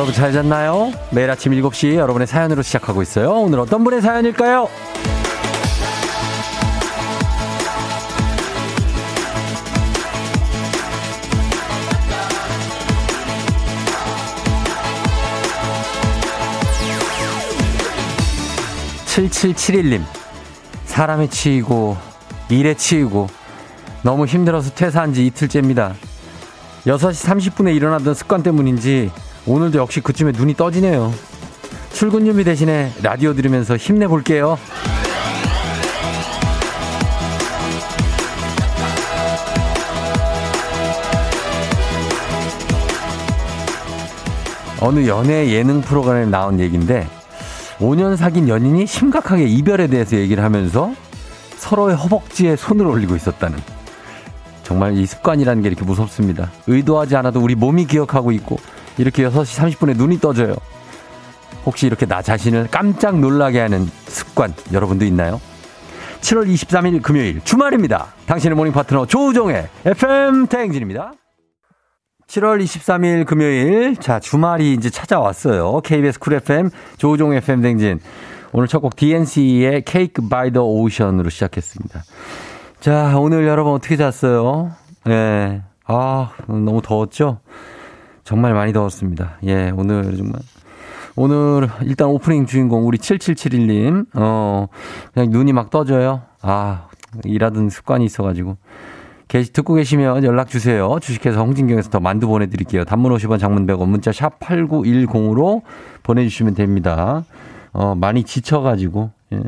여러분 잘 잤나요? 매일 아침 7시 여러분의 사연으로 시작하고 있어요. 오늘 어떤 분의 사연일까요? 7771님. 사람에 치이고, 일에 치이고, 너무 힘들어서 퇴사한 지 이틀째입니다. 6시 30분에 일어나던 습관 때문인지 오늘도 역시 그쯤에 눈이 떠지네요. 출근 준비 대신에 라디오 들으면서 힘내볼게요. 어느 연애 예능 프로그램에 나온 얘기인데 5년 사귄 연인이 심각하게 이별에 대해서 얘기를 하면서 서로의 허벅지에 손을 올리고 있었다는 정말 이 습관이라는 게 이렇게 무섭습니다. 의도하지 않아도 우리 몸이 기억하고 있고 이렇게 6시 30분에 눈이 떠져요. 혹시 이렇게 나 자신을 깜짝 놀라게 하는 습관 여러분도 있나요? 7월 23일 금요일 주말입니다. 당신의 morning 파트너 조우종의 FM 대행진입니다. 7월 23일 금요일 자 주말이 이제 찾아왔어요. KBS 쿨 FM 조우종 FM 대행진 오늘 첫 곡 DNC의 케이크 바이 더 오션으로 시작했습니다. 자 오늘 여러분 어떻게 잤어요? 예. 네. 아 너무 더웠죠? 정말 많이 더웠습니다. 예, 오늘 정말. 오늘 일단 오프닝 주인공 우리 7771님, 어, 그냥 눈이 막 떠져요. 아, 일하던 습관이 있어가지고. 계시, 듣고 계시면 연락 주세요. 주식회사 홍진경에서 더 만두 보내드릴게요. 단문 50원 장문 100원 문자 샵 8910으로 보내주시면 됩니다. 어, 많이 지쳐가지고, 예.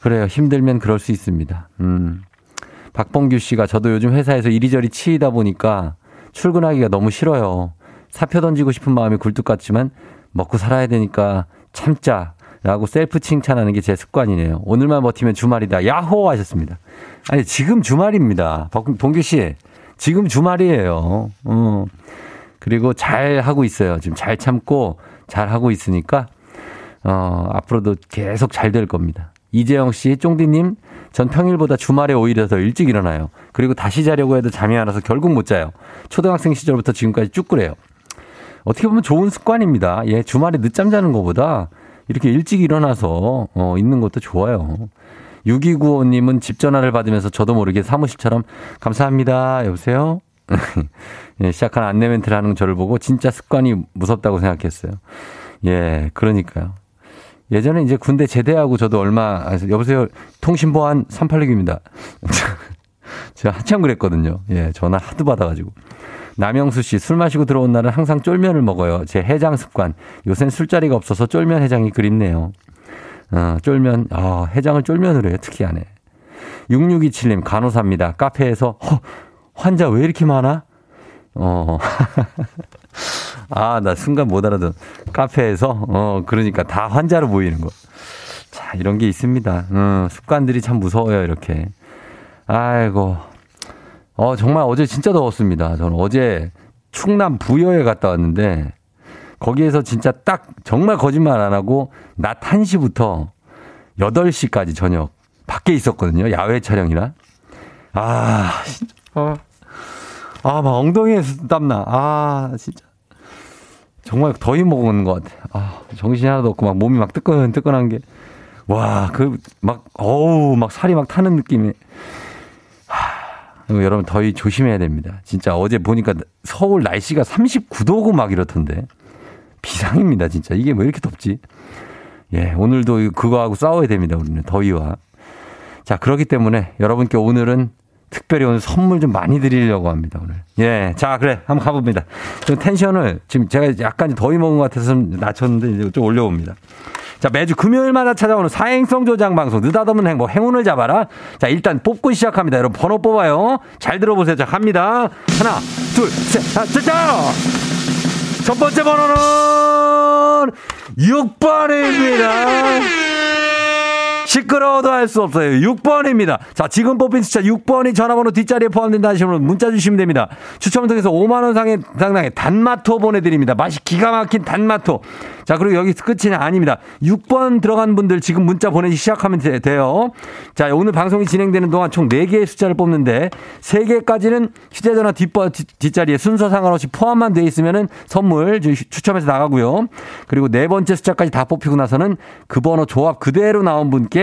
그래요. 힘들면 그럴 수 있습니다. 음. 박봉규 씨가 저도 요즘 회사에서 이리저리 치이다 보니까 출근하기가 너무 싫어요. 사표 던지고 싶은 마음이 굴뚝 같지만 먹고 살아야 되니까 참자. 라고 셀프 칭찬하는 게 제 습관이네요. 오늘만 버티면 주말이다. 야호! 하셨습니다. 아니, 지금 주말입니다. 봉규 씨, 지금 주말이에요. 어. 그리고 잘 하고 있어요. 지금 잘 참고 잘 하고 있으니까, 어, 앞으로도 계속 잘 될 겁니다. 이재영 씨, 쫑디님, 전 평일보다 주말에 오히려 더 일찍 일어나요. 그리고 다시 자려고 해도 잠이 안 와서 결국 못 자요. 초등학생 시절부터 지금까지 쭉 그래요. 어떻게 보면 좋은 습관입니다. 예, 주말에 늦잠 자는 것보다 이렇게 일찍 일어나서 어, 있는 것도 좋아요. 6295님은 집 전화를 받으면서 저도 모르게 사무실처럼 감사합니다. 여보세요? 예, 시작한 안내 멘트를 하는 저를 보고 진짜 습관이 무섭다고 생각했어요. 예, 그러니까요. 예전에 이제 군대 제대하고 저도 얼마, 여보세요, 통신보안 386입니다. 제가 한참 그랬거든요. 예, 전화 하도 받아가지고. 남영수 씨, 술 마시고 들어온 날은 항상 쫄면을 먹어요. 제 해장 습관. 요샌 술자리가 없어서 쫄면 해장이 그립네요. 어, 쫄면, 아, 해장을 쫄면으로 해요. 특이하네. 6627님, 간호사입니다. 카페에서, 허, 환자 왜 이렇게 많아? 어. 아, 나 순간 못 알아듣. 카페에서, 어, 그러니까 다 환자로 보이는 거. 자, 이런 게 있습니다. 음, 습관들이 참 무서워요, 이렇게. 아이고. 어, 정말 어제 진짜 더웠습니다. 저는 어제 충남 부여에 갔다 왔는데, 거기에서 진짜 딱 정말 거짓말 안 하고 낮 1시부터 8시까지 저녁 밖에 있었거든요. 야외 촬영이라. 아, 진짜. 아, 아, 막 엉덩이에 땀나. 아, 진짜. 정말 더위 먹은 것 같아. 아, 정신이 하나도 없고 막 몸이 막 뜨끈뜨끈한 게. 와, 그, 막, 어우, 막 살이 막 타는 느낌이. 하, 여러분 더위 조심해야 됩니다. 진짜 어제 보니까 서울 날씨가 39도고 막 이렇던데. 비상입니다, 진짜. 이게 뭐 이렇게 덥지? 예, 오늘도 그거하고 싸워야 됩니다, 우리는. 더위와. 자, 그렇기 때문에 여러분께 오늘은 특별히 오늘 선물 좀 많이 드리려고 합니다, 오늘. 예. 자, 그래. 한번 가봅니다. 좀 텐션을 지금 제가 약간 더위 먹은 것 같아서 좀 낮췄는데 이제 좀 올려봅니다. 자, 매주 금요일마다 찾아오는 사행성 조장 방송, 느닷없는 행복, 행운을 잡아라. 자, 일단 뽑고 시작합니다. 여러분, 번호 뽑아요. 잘 들어보세요. 자, 갑니다. 하나, 둘, 셋, 자, 자, 자! 첫 번째 번호는 6번입니다. 시끄러워도 할 수 없어요. 6번입니다. 자, 지금 뽑힌 숫자 6번이 전화번호 뒷자리에 포함된다 하시는 분 문자 주시면 됩니다. 추첨을 통해서 5만원 상의, 상당의 단마토 보내드립니다. 맛이 기가 막힌 단마토. 자, 그리고 여기 끝이 아닙니다. 6번 들어간 분들 지금 문자 보내기 시작하면 돼, 요 자, 오늘 방송이 진행되는 동안 총 4개의 숫자를 뽑는데 3개까지는 휴대전화 뒷버, 뒷자리에 순서 상관없이 포함만 돼 있으면은 선물 추첨해서 나가고요. 그리고 네 번째 숫자까지 다 뽑히고 나서는 그 번호 조합 그대로 나온 분께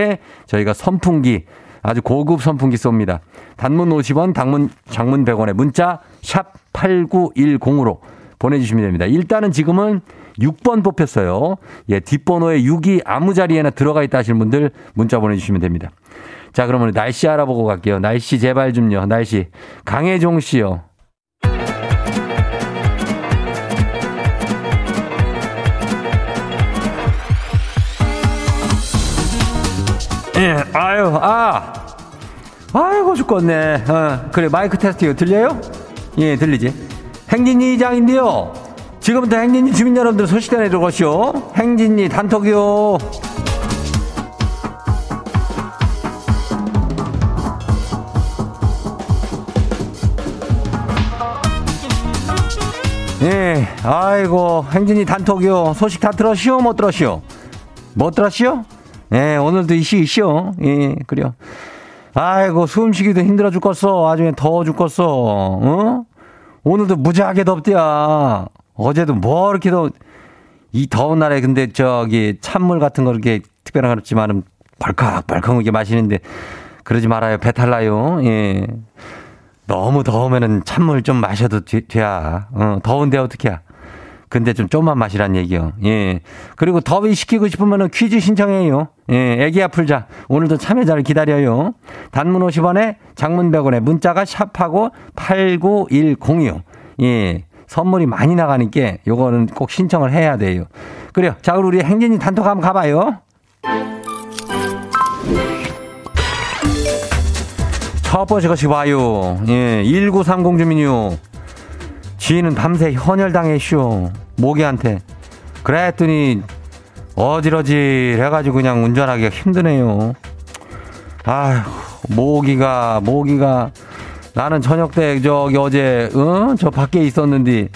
저희가 선풍기 아주 고급 선풍기 쏩니다. 단문 50원, 당문, 장문 100원에 문자 샵 8910으로 보내주시면 됩니다. 일단은 지금은 6번 뽑혔어요. 예, 뒷번호에 6이 아무 자리에나 들어가 있다 하시는 분들 문자 보내주시면 됩니다. 자, 그러면 날씨 알아보고 갈게요. 날씨 제발 좀요. 날씨. 강혜종 씨요. 아유, 아. 아이고, 죽겠네. 어, 그래, 마이크 테스트 이거 들려요? 예, 들리지? 행진이 이장인데요. 지금부터 행진이 주민 여러분들 소식 전해드리시오. 행진이 단톡이요. 예, 아이고, 행진이 단톡이요. 소식 다 들었시오? 못 들었시오? 못 들었시오? 예, 오늘도 이시 이시오. 예, 그래요. 아이고, 숨 쉬기도 힘들어 죽겠어. 아주 더워 죽겠어. 어? 오늘도 무지하게 덥디야. 어제도 뭐 이렇게 더, 이 더운 날에 근데 저기 찬물 같은 거 이렇게 특별한 건 없지만은 벌컥벌컥하게 마시는데 그러지 말아요. 배탈 나요. 예. 너무 더우면은 찬물 좀 마셔도 돼, 야 어, 더운데 어떻게 야 근데 좀 좀만 마시란 얘기요. 예. 그리고 더위 시키고 싶으면은 퀴즈 신청해요. 예, 애기야 풀자. 오늘도 참여자를 기다려요. 단문 50원에 장문 100원에 문자가 샵하고 89106. 예. 선물이 많이 나가니까 요거는 꼭 신청을 해야 돼요. 그래요. 자, 그럼 우리 행진이 단톡 한번 가봐요. 첫 번째 것이 봐요. 예, 1930 주민요. 지인은 밤새 헌혈당했쇼. 모기한테. 그랬더니 어지러질 해가지고 그냥 운전하기가 힘드네요. 아휴, 모기가, 모기가. 나는 저녁 때 저기 어제, 어? 저 밖에 있었는데,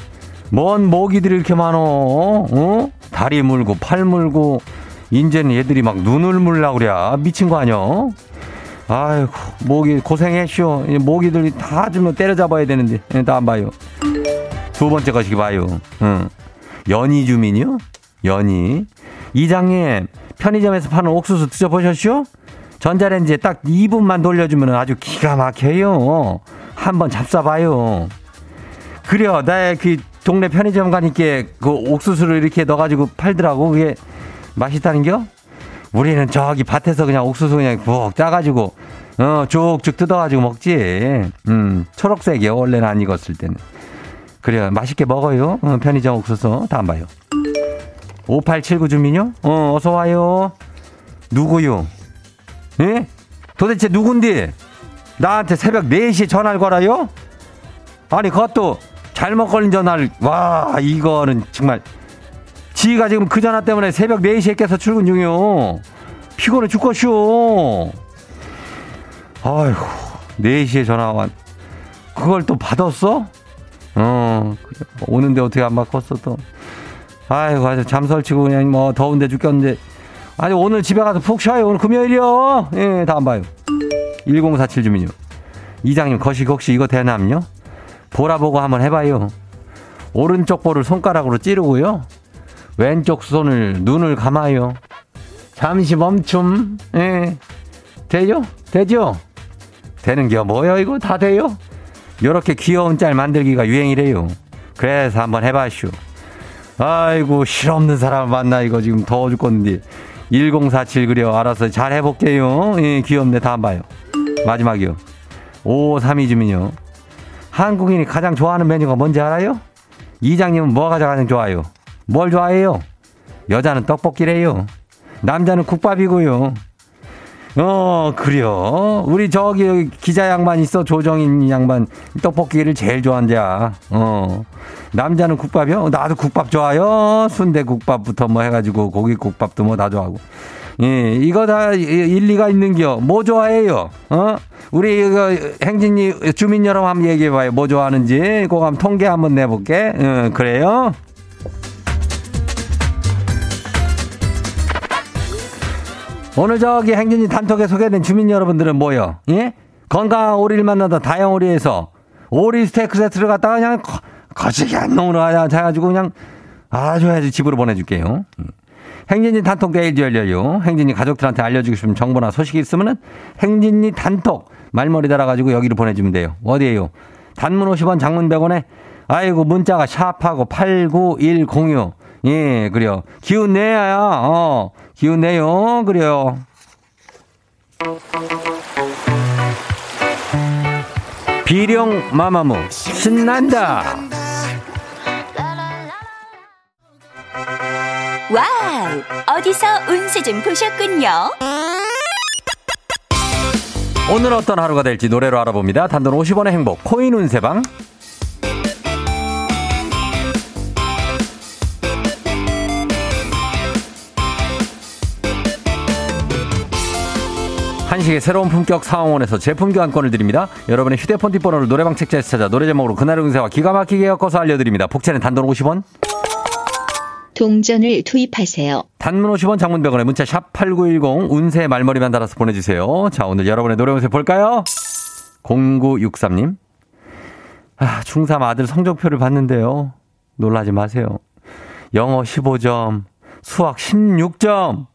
뭔 모기들이 이렇게 많어, 어? 다리 물고, 팔 물고, 인제는 얘들이 막 눈을 물라고 그래. 미친 거 아니야? 아이고, 모기, 고생했쇼. 모기들이 다좀 때려잡아야 되는데, 다안 봐요. 두 번째 것이 봐요. 응. 연희 주민이요? 연희. 이장님, 편의점에서 파는 옥수수 드셔보셨쇼? 전자레인지에 딱 2분만 돌려주면 아주 기가 막혀요. 한번 잡숴봐요. 그래요. 나의 그 동네 편의점 가니까 그 옥수수를 이렇게 넣어가지고 팔더라고. 그게 맛있다는겨? 우리는 저기 밭에서 그냥 옥수수 그냥 푹 짜가지고, 어, 쭉쭉 뜯어가지고 먹지. 음, 초록색이요. 원래는 안 익었을 때는. 그래요. 맛있게 먹어요. 어, 편의점 옥수수. 다음 봐요. 5879 주민요? 어, 어서 와요. 누구요? 예? 도대체 누군데? 나한테 새벽 4시에 전화를 걸어요? 아니, 그것도 잘못 걸린 전화를, 와, 이거는 정말. 지가 지금 그 전화 때문에 새벽 4시에 깨서 출근 중이요. 피곤해 죽겠쇼. 아휴, 4시에 전화 왔. 그걸 또 받았어? 어, 오는데 어떻게 안 바꿨어, 또. 아이고, 아주 잠설치고 그냥 뭐 더운데 죽겠는데. 아니, 오늘 집에 가서 푹 쉬어요. 오늘 금요일이요. 예, 다음 봐요. 1047 주민요. 이장님, 거식 혹시 이거 대남요? 보라보고 한번 해봐요. 오른쪽 볼을 손가락으로 찌르고요. 왼쪽 손을, 눈을 감아요. 잠시 멈춤. 예. 돼요? 되죠? 되는 게 뭐예요? 이거 다 돼요? 요렇게 귀여운 짤 만들기가 유행이래요. 그래서 한번 해봐쇼. 아이고, 실없는 사람 만나, 이거 지금 더워 죽겠는데. 1047 그려. 알아서 잘 해볼게요. 예, 귀엽네. 다음 봐요. 마지막이요. 5532 주민요. 한국인이 가장 좋아하는 메뉴가 뭔지 알아요? 이장님은 뭐가 가장 좋아요? 뭘 좋아해요? 여자는 떡볶이래요. 남자는 국밥이고요. 어, 그래요. 우리 저기 기자 양반 있어. 조정인 양반. 떡볶이를 제일 좋아한대야. 어. 남자는 국밥이요? 나도 국밥 좋아요. 순대 국밥부터 뭐 해가지고 고기 국밥도 뭐 다 좋아하고. 예, 이거 다 일리가 있는 겨. 뭐 좋아해요? 어? 우리 이거 행진이 주민 여러분 한번 얘기해봐요. 뭐 좋아하는지. 그거 한번 통계 한번 내볼게. 응, 그래요? 오늘 저기 행진이 단톡에 소개된 주민 여러분들은 뭐요? 예? 건강한 오리를 만나다 다향 오리에서 오리 스테이크 세트를 갖다가 그냥 거, 거시기 안 놈으로 해가지고 그냥 아주 아주 집으로 보내줄게요. 음. 행진이 단톡 데일즈 열려요. 행진이 가족들한테 알려주고 싶은 정보나 소식이 있으면은 행진이 단톡 말머리 달아가지고 여기로 보내주면 돼요. 어디에요? 단문 50원 장문 100원에 아이고 문자가 샵하고 89106 예, 그래요. 기운 내야, 어, 기운 내요. 그래요. 비룡 마마무, 신난다. 와우, 어디서 운세 좀 보셨군요. 오늘 어떤 하루가 될지 노래로 알아봅니다. 단돈 50원의 행복, 코인 운세방. 한식의 새로운 품격 상황원에서 제품 교환권을 드립니다. 여러분의 휴대폰 뒷번호를 노래방 책자에서 찾아 노래 제목으로 그날의 운세와 기가 막히게 엮어서 알려드립니다. 복채는 단돈 50원. 동전을 투입하세요. 단문 50원 장문 100원에 문자 샵 8910 운세 말머리만 달아서 보내주세요. 자 오늘 여러분의 노래 운세 볼까요? 0963님. 아, 중3 아들 성적표를 봤는데요. 놀라지 마세요. 영어 15점, 수학 16점.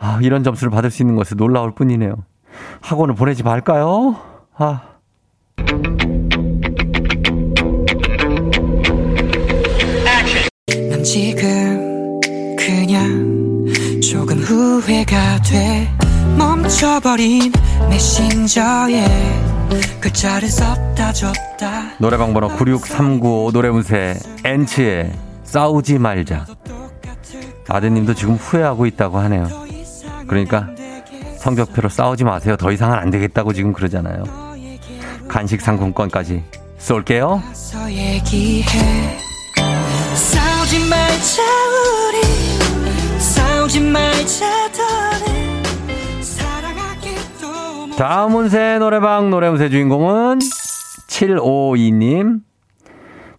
아, 이런 점수를 받을 수 있는 것은 놀라울 뿐이네요. 학원을 보내지 말까요? 아. 난 지금 그냥 조금 후회가 돼 멈춰버린 메신저에 글자를 썼다 줬다 노래방 번호 96395 노래문세 엔치의 싸우지 말자 아드님도 지금 후회하고 있다고 하네요 그러니까 성적표로 싸우지 마세요. 더 이상은 안 되겠다고 지금 그러잖아요. 간식 상품권까지 쏠게요. 다음 운세 노래방 노래 운세 주인공은 752님.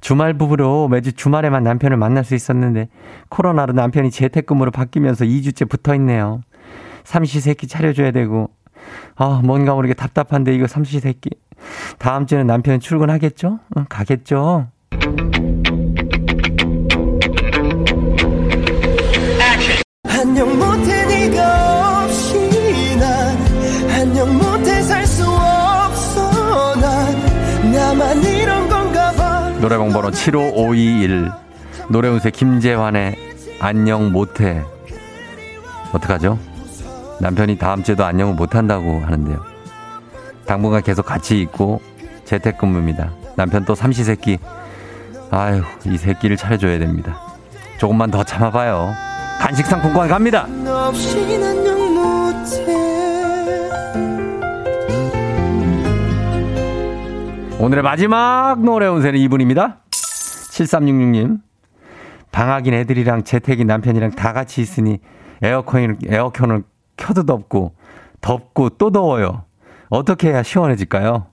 주말 부부로 매주 주말에만 남편을 만날 수 있었는데 코로나로 남편이 재택근무로 바뀌면서 2주째 붙어 있네요. 삼시세끼 차려줘야 되고, 아, 뭔가 모르게 답답한데 이거 삼시세끼. 다음 주에는 남편 출근하겠죠? 응, 가겠죠? 안녕 못해 네가 없이 난 안녕 못해 살 수 없어 난 나만 이런 건가 봐 노래방 번호 75521 노래운세 김재환의 안녕 못해 어떡하죠? 남편이 다음 주에도 안녕을 못 한다고 하는데요. 당분간 계속 같이 있고 재택근무입니다. 남편 또 삼시세끼. 아유, 이 새끼를 차려줘야 됩니다. 조금만 더 참아봐요. 간식 상품권 갑니다. 오늘의 마지막 노래 운세는 이분입니다. 7366님. 방학인 애들이랑 재택인 남편이랑 다 같이 있으니 에어컨을, 에어컨을 켜도 덥고 덥고 또 더워요. 어떻게 해야 시원해질까요?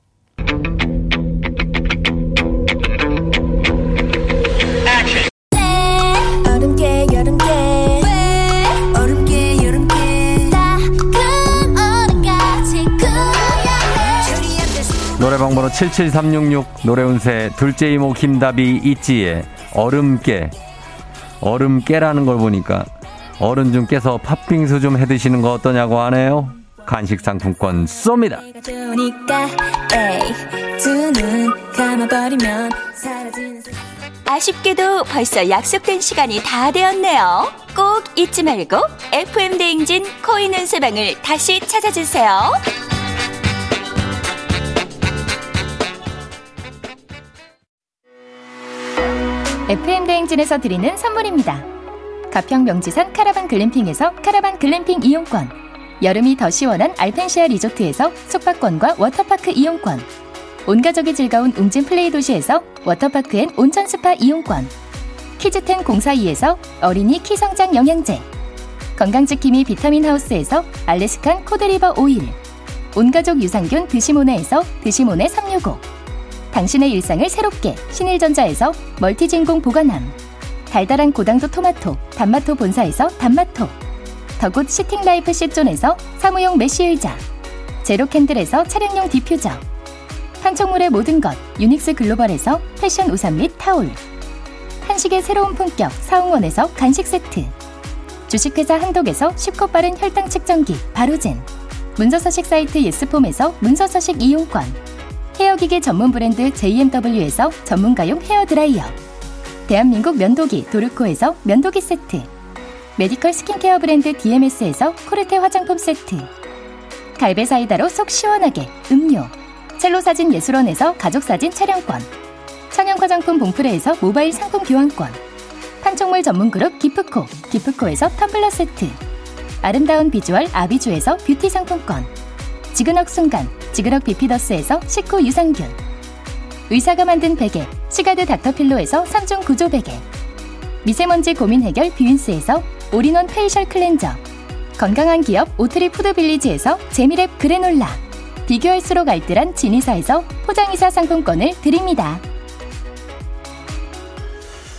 노래방 번호 77366 노래운세 둘째 이모 김다비 있지의 얼음깨 얼음깨라는 걸 보니까 어른 좀 깨서 팥빙수 좀 해드시는 거 어떠냐고 하네요. 간식 상품권 쏩니다. 아쉽게도 벌써 약속된 시간이 다 되었네요. 꼭 잊지 말고 FM 대행진 코인 은세방을 다시 찾아주세요. FM 대행진에서 드리는 선물입니다. 가평 명지산 카라반 글램핑에서 카라반 글램핑 이용권 여름이 더 시원한 알펜시아 리조트에서 숙박권과 워터파크 이용권. 온 가족이 즐거운 웅진 플레이 도시에서 워터파크 and 온천 스파 이용권. 키즈텐 공사이에서 어린이 키성장 영양제. 건강지킴이 비타민 하우스에서 Alaskan cod liver oil. 온가족 유산균 드시모네에서 드시모네 365. 당신의 일상을 새롭게 신일전자에서 멀티진공 보관함. 달달한 고당도 토마토 단마토 본사에서 단마토. The Good Sitting Life 시존에서 사무용 mesh 의자. 제로 캔들에서 차량용 디퓨저. 판촉물의 모든 것 유닉스 글로벌에서 패션 우산 및 타올. 한식의 새로운 품격 사홍원에서 간식 세트. 주식회사 한독에서 쉽고 빠른 혈당 측정기 바로젠. 문서서식 사이트 예스폼에서 문서서식 이용권. 헤어기계 전문 브랜드 JMW에서 전문가용 헤어드라이어. 대한민국 면도기 도르코에서 면도기 세트. 메디컬 스킨케어 브랜드 DMS에서 코르테 화장품 세트. 갈배 사이다로 속 시원하게 음료. 첼로 사진 예술원에서 가족 사진 촬영권. 천연 화장품 봉프레에서 모바일 상품 교환권. 판촉물 전문 그룹 기프코, 기프코에서 텀블러 세트. 아름다운 비주얼 아비주에서 뷰티 상품권. 지그넉 순간, 지그넉 비피더스에서 식후 유산균. 의사가 만든 베개, 시가드 닥터필로에서 3중 구조 베개. 미세먼지 고민 해결 뷰인스에서 올인원 페이셜 클렌저. 건강한 기업 오트리 푸드빌리지에서 재미랩 그래놀라. 비교할수록 알뜰한 진이사에서 포장이사 상품권을 드립니다.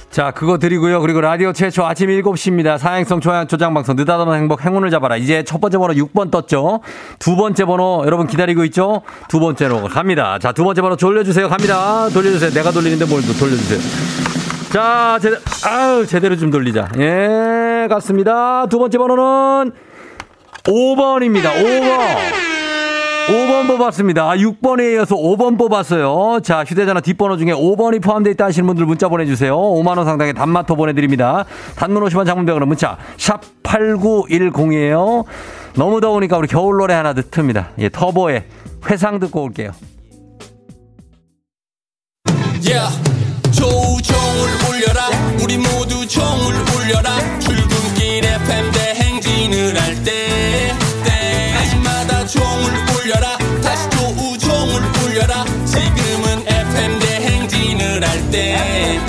자, 그거 드리고요. 그리고 라디오 최초 아침 7시입니다. 사행성 조양 조장방송 느닷없는 행복 행운을 잡아라. 이제 첫 번째 번호 6번 떴죠. 두 번째 번호 여러분 기다리고 있죠? 두 번째로 갑니다. 자, 두 번째 번호 돌려주세요. 갑니다. 돌려주세요. 내가 돌리는데 뭘 돌려주세요. 자, 제, 아유, 제대로 좀 돌리자. 예, 갔습니다. 두 번째 번호는 5번입니다. 5번. 5번 뽑았습니다. 6번에 이어서 5번 뽑았어요. 자, 휴대전화 뒷번호 중에 5번이 포함되어 있다 하시는 분들 문자 보내주세요. 5만원 상당의 단마토 보내드립니다. 단문 50원 장문병으로 문자, 샵 8910이에요. 너무 더우니까 우리 겨울 노래 하나 듣습니다. 예, 터보의 회상 듣고 올게요. Yeah. 조종을 울려라 우리 모두 종을 울려라 대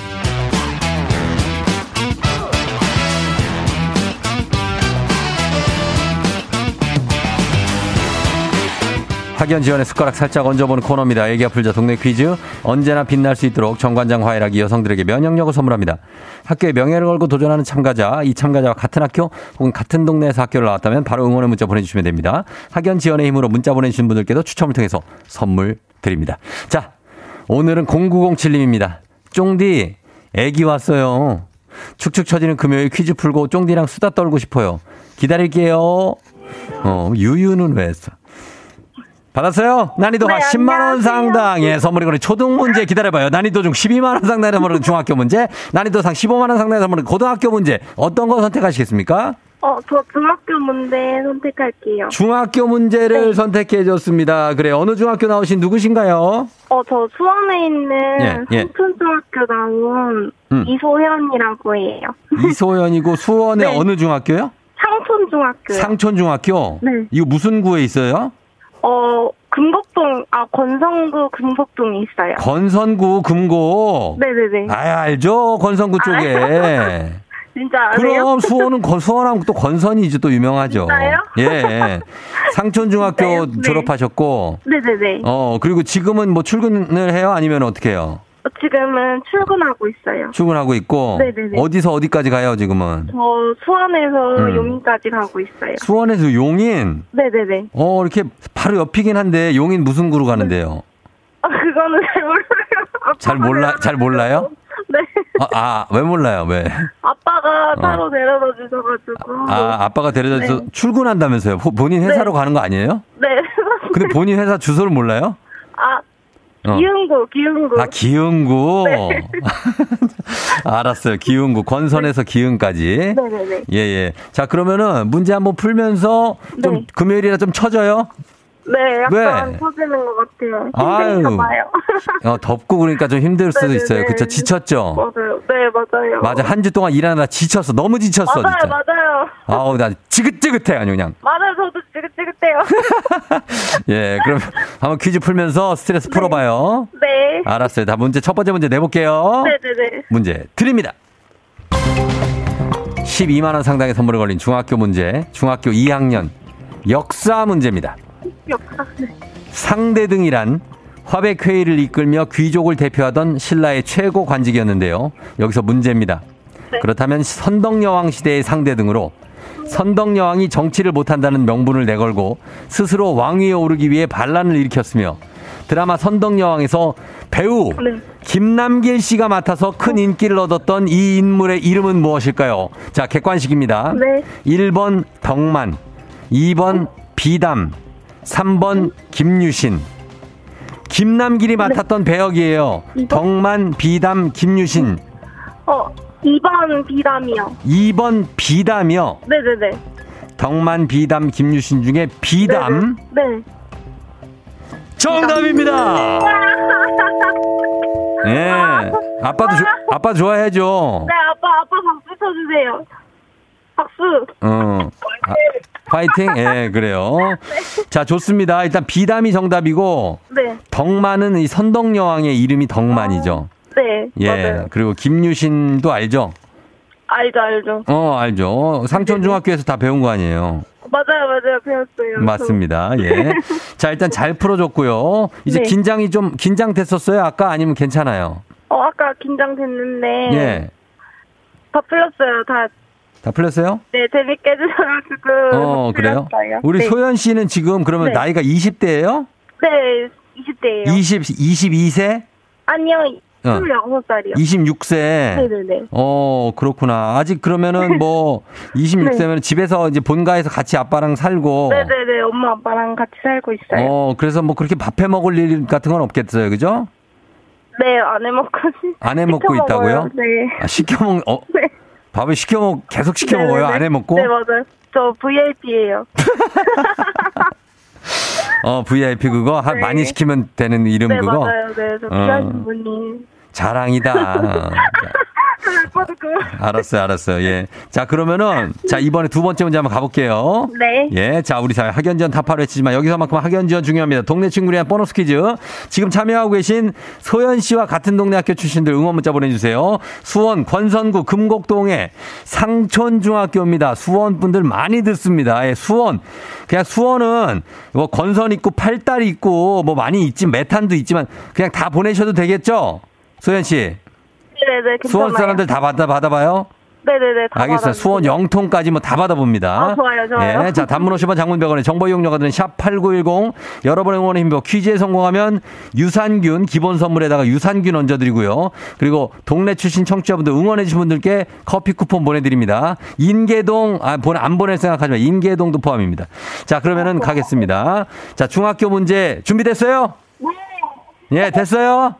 학연 지원의 숟가락 살짝 얹어보는 코너입니다. 애기야 풀자 동네 퀴즈. 언제나 빛날 수 있도록 정관장 화이락이 여성들에게 면역력을 선물합니다. 학교에 명예를 걸고 도전하는 참가자, 이 참가자와 같은 학교 혹은 같은 동네에서 학교를 나왔다면 바로 응원의 문자 보내주시면 됩니다. 학연 지원의 힘으로 문자 보내주신 분들께도 추첨을 통해서 선물 드립니다. 자, 오늘은 0907님입니다. 쫑디, 애기 왔어요. 축축 처지는 금요일 퀴즈 풀고 쫑디랑 수다 떨고 싶어요. 기다릴게요. 어, 유유는 왜 했어? 받았어요? 난이도가 네, 10만원 상당. 예, 선물이 거는 초등 문제 기다려봐요. 난이도 중 12만원 상당의 선물은 중학교 문제, 난이도 상 15만원 상당의 선물은 고등학교 문제. 어떤 거 선택하시겠습니까? 어, 저 중학교 문제 선택할게요. 중학교 문제를 네. 선택해 줬습니다. 그래, 어느 중학교 나오신 누구신가요? 어, 저 수원에 있는 예, 예. 성촌중학교 나온 음. 이소현이라고 해요. 이소연이고 수원의 네. 어느 중학교요? 상촌중학교요. 상촌중학교? 네. 이거 무슨 구에 있어요? 어, 금곡동, 아, 권성구 금곡동에 있어요. 건선구 금고. 네네네. 아, 알죠? 건선구 쪽에. 진짜 아세요? 그럼 수원은 건- 수원하면 또 건선이죠. 또 유명하죠. 진짜요? 예. 상촌중학교 네, 네. 졸업하셨고, 네네네. 어, 그리고 지금은 뭐 출근을 해요? 아니면 어떻게 해요? 어, 지금은 출근하고 있어요. 출근하고 있고 네네네. 어디서 어디까지 가요 지금은? 저 수원에서 음. 용인까지 가고 있어요. 수원에서 용인. 네네네. 어 이렇게 바로 옆이긴 한데 용인 무슨 구로 가는데요? 아, 그거는 잘 몰라요. 잘 몰라 잘 몰라요? 네. 아왜 몰라요 왜? 아빠가 어. 따로 데려다 주셔가지고. 아 아빠가 데려다서 네. 출근한다면서요? 호- 본인 회사로 가는 거 아니에요? 네. 근데 본인 회사 주소를 몰라요? 아, 어. 기흥구, 기흥구. 아 기흥구. 네. 알았어요. 기흥구 건선에서 기흥까지. 네네네. 예 예. 자 그러면은 문제 한번 풀면서 좀 네. 금요일이라 좀 쳐져요. 네, 약간 왜? 터지는 것 같아요. 아유. 힘든가 봐요. 어, 덥고 그러니까 좀 힘들 수도 네네네. 있어요. 그쵸? 지쳤죠? 맞아요. 네, 맞아요. 맞아. 한 주 동안 일하느라 지쳤어. 너무 지쳤어, 맞아요, 진짜. 맞아요. 아우, 나 지긋지긋해, 아주 그냥. 맞아요, 저도 지긋지긋해요. 예, 그럼 한번 퀴즈 풀면서 스트레스 풀어봐요. 네. 알았어요. 다 문제, 첫 번째 문제 내볼게요. 네네네. 문제 드립니다. 12만원 상당의 선물을 걸린 중학교 문제, 중학교 2학년 역사 문제입니다. 네. 상대등이란 화백회의를 이끌며 귀족을 대표하던 신라의 최고 관직이었는데요. 여기서 문제입니다. 네. 그렇다면 선덕여왕 시대의 상대등으로 선덕여왕이 정치를 못한다는 명분을 내걸고 스스로 왕위에 오르기 위해 반란을 일으켰으며 드라마 선덕여왕에서 배우 네. 김남길 씨가 맡아서 큰 인기를 얻었던 이 인물의 이름은 무엇일까요? 자, 객관식입니다. 네. 1번 덕만, 2번 비담, 3번 김유신. 김남길이 맡았던 배역이에요. 덕만, 비담, 김유신. 어, 2번 비담이요. 2번 비담이요. 네네네. 덕만, 비담, 김유신 중에 비담. 네. 네. 정답입니다. 예. 아빠도 조- 아빠 좋아해줘. 네, 아빠, 아빠 박수 쳐주세요. 박수. 어. 아, 파이팅? 예, 그래요. 자, 좋습니다. 일단 비담이 정답이고 네. 덕만은 이 선덕여왕의 이름이 덕만이죠. 네. 예. 맞아요. 그리고 김유신도 알죠? 알죠, 알죠. 어, 알죠. 상촌중학교에서 다 배운 거 아니에요. 맞아요, 맞아요. 배웠어요. 맞습니다. 예. 자, 일단 잘 풀어줬고요. 이제 네. 긴장이 좀 긴장됐었어요? 아까 아니면 괜찮아요? 저. 어, 아까 긴장됐는데. 예. 다 풀렸어요. 다, 다 풀렸어요? 네, 재밌게 해주셔가지고. 어, 그래요? 풀렸어요. 우리 네. 소연 씨는 지금 그러면 네. 나이가 20대예요? 네, 20대예요. 20, 22세? 아니요, 어. 26살이요. 26세. 네네네. 어, 그렇구나. 아직 그러면은 뭐 26세면 집에서 이제 본가에서 같이 아빠랑 살고 네. 네네네. 엄마, 아빠랑 같이 살고 있어요. 어, 그래서 뭐 그렇게 밥해 먹을 일 같은 건 없겠어요. 그죠? 네, 안 해 먹고. 안 해 먹고 있다고요? 네. 아, 시켜 먹 어, 네. 밥을 시켜 먹 계속 시켜 먹어요. 네네네. 안해 먹고? 네, 맞아요. 저 VIP예요. 어, VIP 그거 한 네. 많이 시키면 되는 이름 네, 그거 맞아요. 네, 저 어. 귀하신 분이. 자랑이다. 그. 알았어요, 알았어요. 예. 자, 그러면은 자, 이번에 두 번째 문제 한번 가 볼게요. 네. 예, 자, 우리 사회 학연지원 타파로 했지만 여기서만큼 학연지원 중요합니다. 동네 친구를 위한 보너스 퀴즈. 지금 참여하고 계신 소연 씨와 같은 동네 학교 출신들 응원 문자 보내주세요. 수원 권선구 금곡동에 상촌중학교입니다. 수원 분들 많이 듣습니다. 예, 수원. 그냥 수원은 뭐 건선 있고 팔다리 있고 뭐 많이 있지 메탄도 있지만 그냥 다 보내셔도 되겠죠? 소연 씨. 네네네. 괜찮아요. 수원 사람들 다 받아 받아봐요. 네네네. 다 알겠어요. 수원 영통까지 뭐 다 받아봅니다. 아, 좋아요, 좋아요. 예, 자, 단문 50원 장문병원의 정보 이용료가 드는 샵8910 여러분의 응원의 힘으로 퀴즈에 성공하면 유산균 기본 선물에다가 유산균 얹어드리고요. 그리고 동네 출신 청취자분들 응원해주신 분들께 커피 쿠폰 보내드립니다. 인계동, 아, 보내, 안 보낼 생각하지 마. 인계동도 포함입니다. 자, 그러면은 가겠습니다. 자, 중학교 문제 준비됐어요? 예, 됐어요?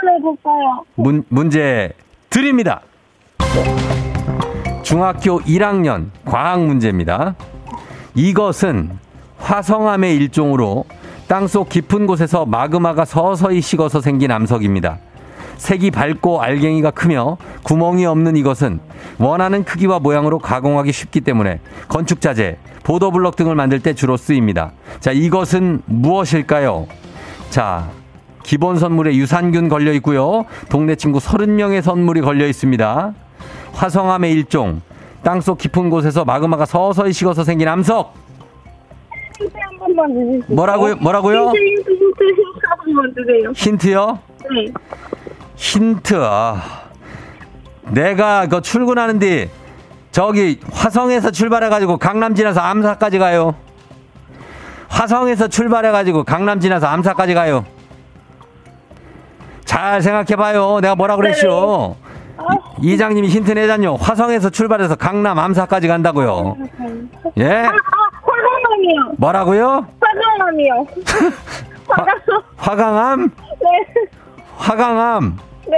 됐어요. 문, 문제 드립니다. 중학교 1학년 과학 문제입니다. 이것은 화성암의 일종으로 땅속 깊은 곳에서 마그마가 서서히 식어서 생긴 암석입니다. 색이 밝고 알갱이가 크며 구멍이 없는 이것은 원하는 크기와 모양으로 가공하기 쉽기 때문에 건축자재, 보도블럭 등을 만들 때 주로 쓰입니다. 자, 이것은 무엇일까요? 자, 기본 선물에 유산균 걸려 있고요. 동네 친구 30명의 선물이 걸려 있습니다. 화성암의 일종, 땅속 깊은 곳에서 마그마가 서서히 식어서 생긴 암석. 힌트 한 번만 주세요. 뭐라고요? 뭐라고요? 힌트, 힌트, 힌트, 힌트 한 번만 주세요. 힌트요? 네. 힌트, 아. 내가 그 출근하는 데 저기 화성에서 출발해 가지고 강남 지나서 암사까지 가요. 화성에서 출발해 가지고 강남 지나서 암사까지 가요. 잘 생각해봐요. 내가 뭐라 그랬죠? 이- 이장님이 힌트 내잖요. 화성에서 출발해서 강남 암사까지 간다고요. 예? 아, 화강암이요. 뭐라고요? 화강암이요. 화강, 화강암? 네. 화강암. 네.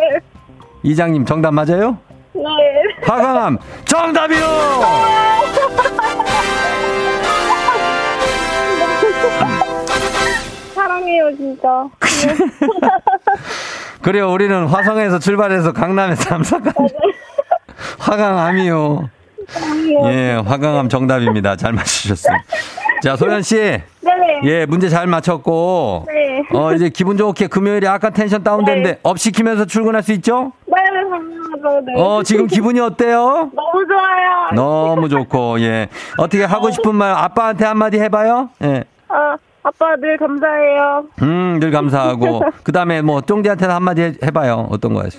이장님 정답 맞아요? 네. 화강암 정답이요. 사랑해요, 진짜. 그래요. 우리는 화성에서 출발해서 강남에서 암사까지. 화강암이요. 예, 화강암 정답입니다. 잘 맞추셨어요. 자, 소연 씨. 네네. 예, 문제 잘 맞췄고. 네. 어, 이제 기분 좋게 금요일에 아까 텐션 다운됐는데 up 시키면서 출근할 수 있죠? 네. 네. 어, 지금 기분이 어때요? 너무 좋아요. 너무 좋고, 예. 어떻게 하고 싶은 말 아빠한테 한마디 해봐요? 예. 아, 아빠 늘 감사해요. 음, 늘 감사하고. 그 다음에 뭐, 쫑디한테는 한마디 해- 해봐요. 어떤 거 하시?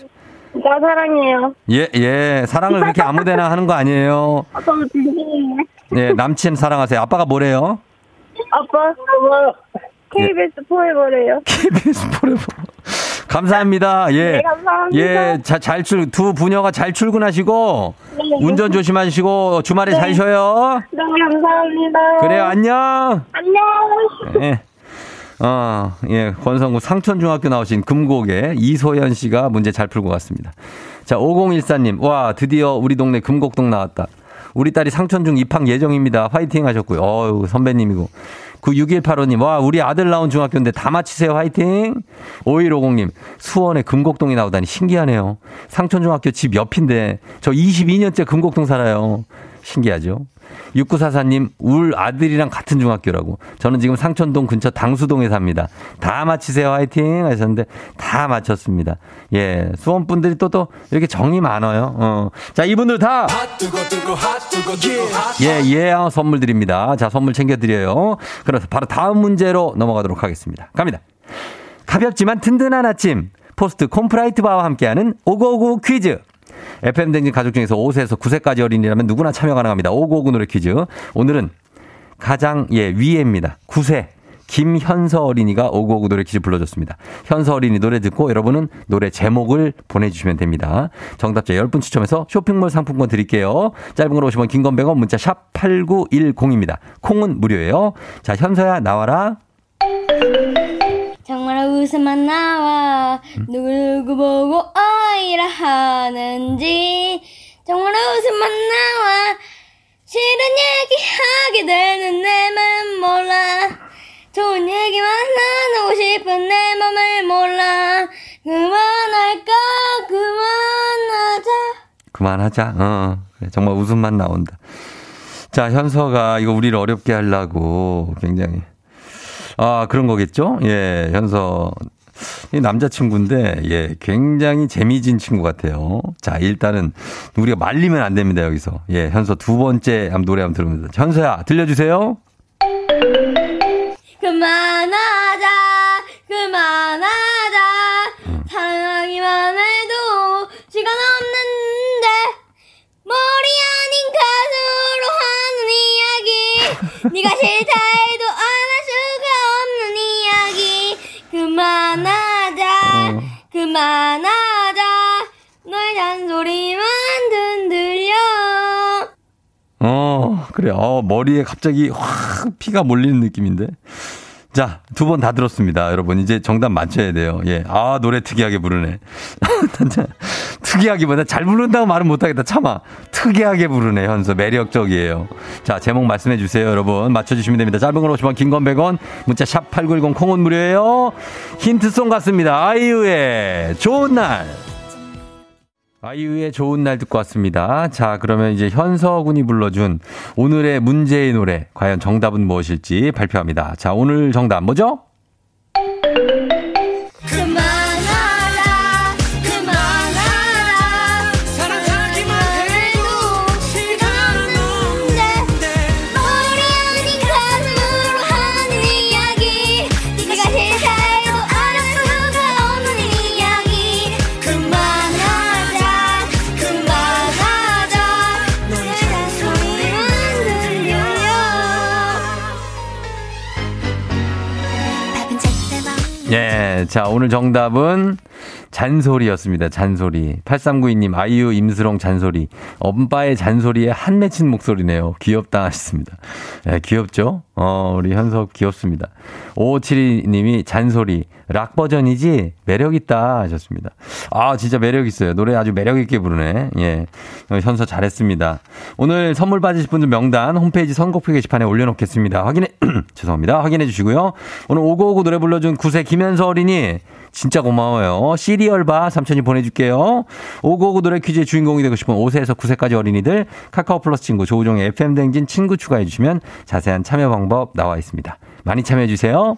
진짜 사랑해요. 예, 예. 사랑을 그렇게 아무 데나 하는 거 아니에요. 아, 저 진심이에요. 예, 남친 사랑하세요. 아빠가 뭐래요? 아빠, 뭐, KBS 포에버래요. KBS forever. 감사합니다. 예. 네, 감사합니다. 예, 자, 잘 출, 두 부녀가 잘 출근하시고, 네. 운전 조심하시고, 주말에 잘 쉬어요. 네, 감사합니다. 그래요, 안녕. 안녕. 예. 어, 예, 권성구 상천중학교 나오신 금곡의 이소연 씨가 문제 잘 풀고 갔습니다. 자, 5014님, 와, 드디어 우리 동네 금곡동 나왔다. 우리 딸이 상천중 입학 예정입니다. 화이팅 하셨고요. 어유 선배님이고. 그 6185님, 와, 우리 아들 나온 중학교인데 다 맞히세요. 화이팅! 5150님, 수원에 금곡동이 나오다니 신기하네요. 상천중학교 집 옆인데, 저 22년째 금곡동 살아요. 신기하죠? 6944님, 울 아들이랑 같은 중학교라고. 저는 지금 상천동 근처 당수동에 삽니다. 다 맞히세요. 화이팅! 하셨는데, 다 맞췄습니다. 예, 수원 분들이 또, 또, 이렇게 정이 많아요. 어. 자, 이분들 다! 예, 예, 어, 선물 드립니다. 자, 선물 챙겨드려요. 그래서 바로 다음 문제로 넘어가도록 하겠습니다. 갑니다. 가볍지만 든든한 아침. 포스트 콘푸라이트 바와 함께하는 오고오구 퀴즈. FM 댕진 가족 중에서 5세에서 9세까지 어린이라면 누구나 참여 가능합니다. 오고오구 노래 퀴즈. 오늘은 가장 예 위에입니다. 9세 김현서 어린이가 오고오구 노래 퀴즈 불러줬습니다. 현서 어린이 노래 듣고 여러분은 노래 제목을 보내주시면 됩니다. 정답자 10분 추첨해서 쇼핑몰 상품권 드릴게요. 짧은 걸 50원 긴 건 100원 문자 샵 8910입니다. 콩은 무료예요. 자 현서야 나와라. 정말 웃음만 나와 누구 보고 아이라 하는지 정말 웃음만 나와 싫은 얘기 하게 되는 내 맘 몰라 좋은 얘기만 나누고 싶은 내 맘을 몰라 그만할까 그만하자 그만하자. 어, 그래. 정말 웃음만 나온다. 자, 현서가 이거 우리를 어렵게 하려고 굉장히. 아, 그런 거겠죠? 예, 현서. 이 남자친구인데, 예, 굉장히 재미진 친구 같아요. 자, 일단은 우리가 말리면 안 됩니다, 여기서. 예, 현서 두 번째 한번 노래 한번 들으면서. 현서야, 들려주세요. 그만하자 그만하자 사랑하기만 해도 시간 없는데 머리 아닌 가슴으로 하는 이야기 네가 싫다 해도 안할 수가 없는 이야기 그만하자 그만하자 너의 잔소리만 든들려 어, 그래. 어, 머리에 갑자기 확 피가 몰리는 느낌인데. 자, 두 번 다 들었습니다. 여러분, 이제 정답 맞춰야 돼요. 예. 아, 노래 특이하게 부르네. 특이하기보다 잘 부른다고 말은 못하겠다. 참아. 특이하게 부르네, 현서. 매력적이에요. 자, 제목 말씀해 주세요, 여러분. 맞춰주시면 됩니다. 짧은 걸 50원, 긴건 100원. 문자 샵 8910 콩은 무료예요. 힌트송 같습니다. 아이유의 좋은 날. 아이유의 좋은 날 듣고 왔습니다. 자, 그러면 이제 현서 군이 불러준 오늘의 문제의 노래, 과연 정답은 무엇일지 발표합니다. 자, 오늘 정답 뭐죠? 예, 자, 오늘 정답은 잔소리였습니다. 잔소리. 8392님, 아이유, 임수롱 잔소리. 엄빠의 잔소리에 한 맺힌 목소리네요. 귀엽다 하셨습니다. 예, 귀엽죠? 어, 우리 현석 귀엽습니다. 5572님이 잔소리. 락 버전이지? 매력있다 하셨습니다. 아, 진짜 매력있어요. 노래 아주 매력있게 부르네. 예. 어, 현석 잘했습니다. 오늘 선물 받으실 분들 명단 홈페이지 선곡표 게시판에 올려놓겠습니다. 확인해, 죄송합니다. 확인해 주시고요. 오늘 오고오고 노래 불러준 구세 김현서 어린이 진짜 고마워요. 시리얼바 삼촌이 보내줄게요. 오고오고 노래 퀴즈의 주인공이 되고 싶은 5세에서 9세까지 어린이들 카카오 플러스 친구 조우종의 FM 댕진 친구 추가해 주시면 자세한 참여 방법 나와 있습니다. 많이 참여해 주세요.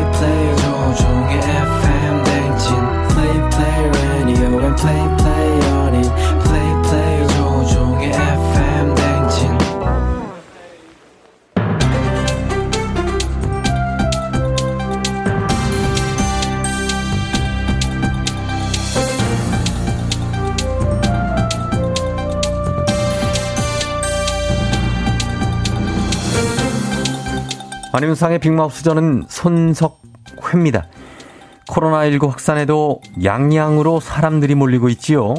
안윤상의 빅마우스 저는 손석회입니다. 코로나19 확산에도 양양으로 사람들이 몰리고 있지요.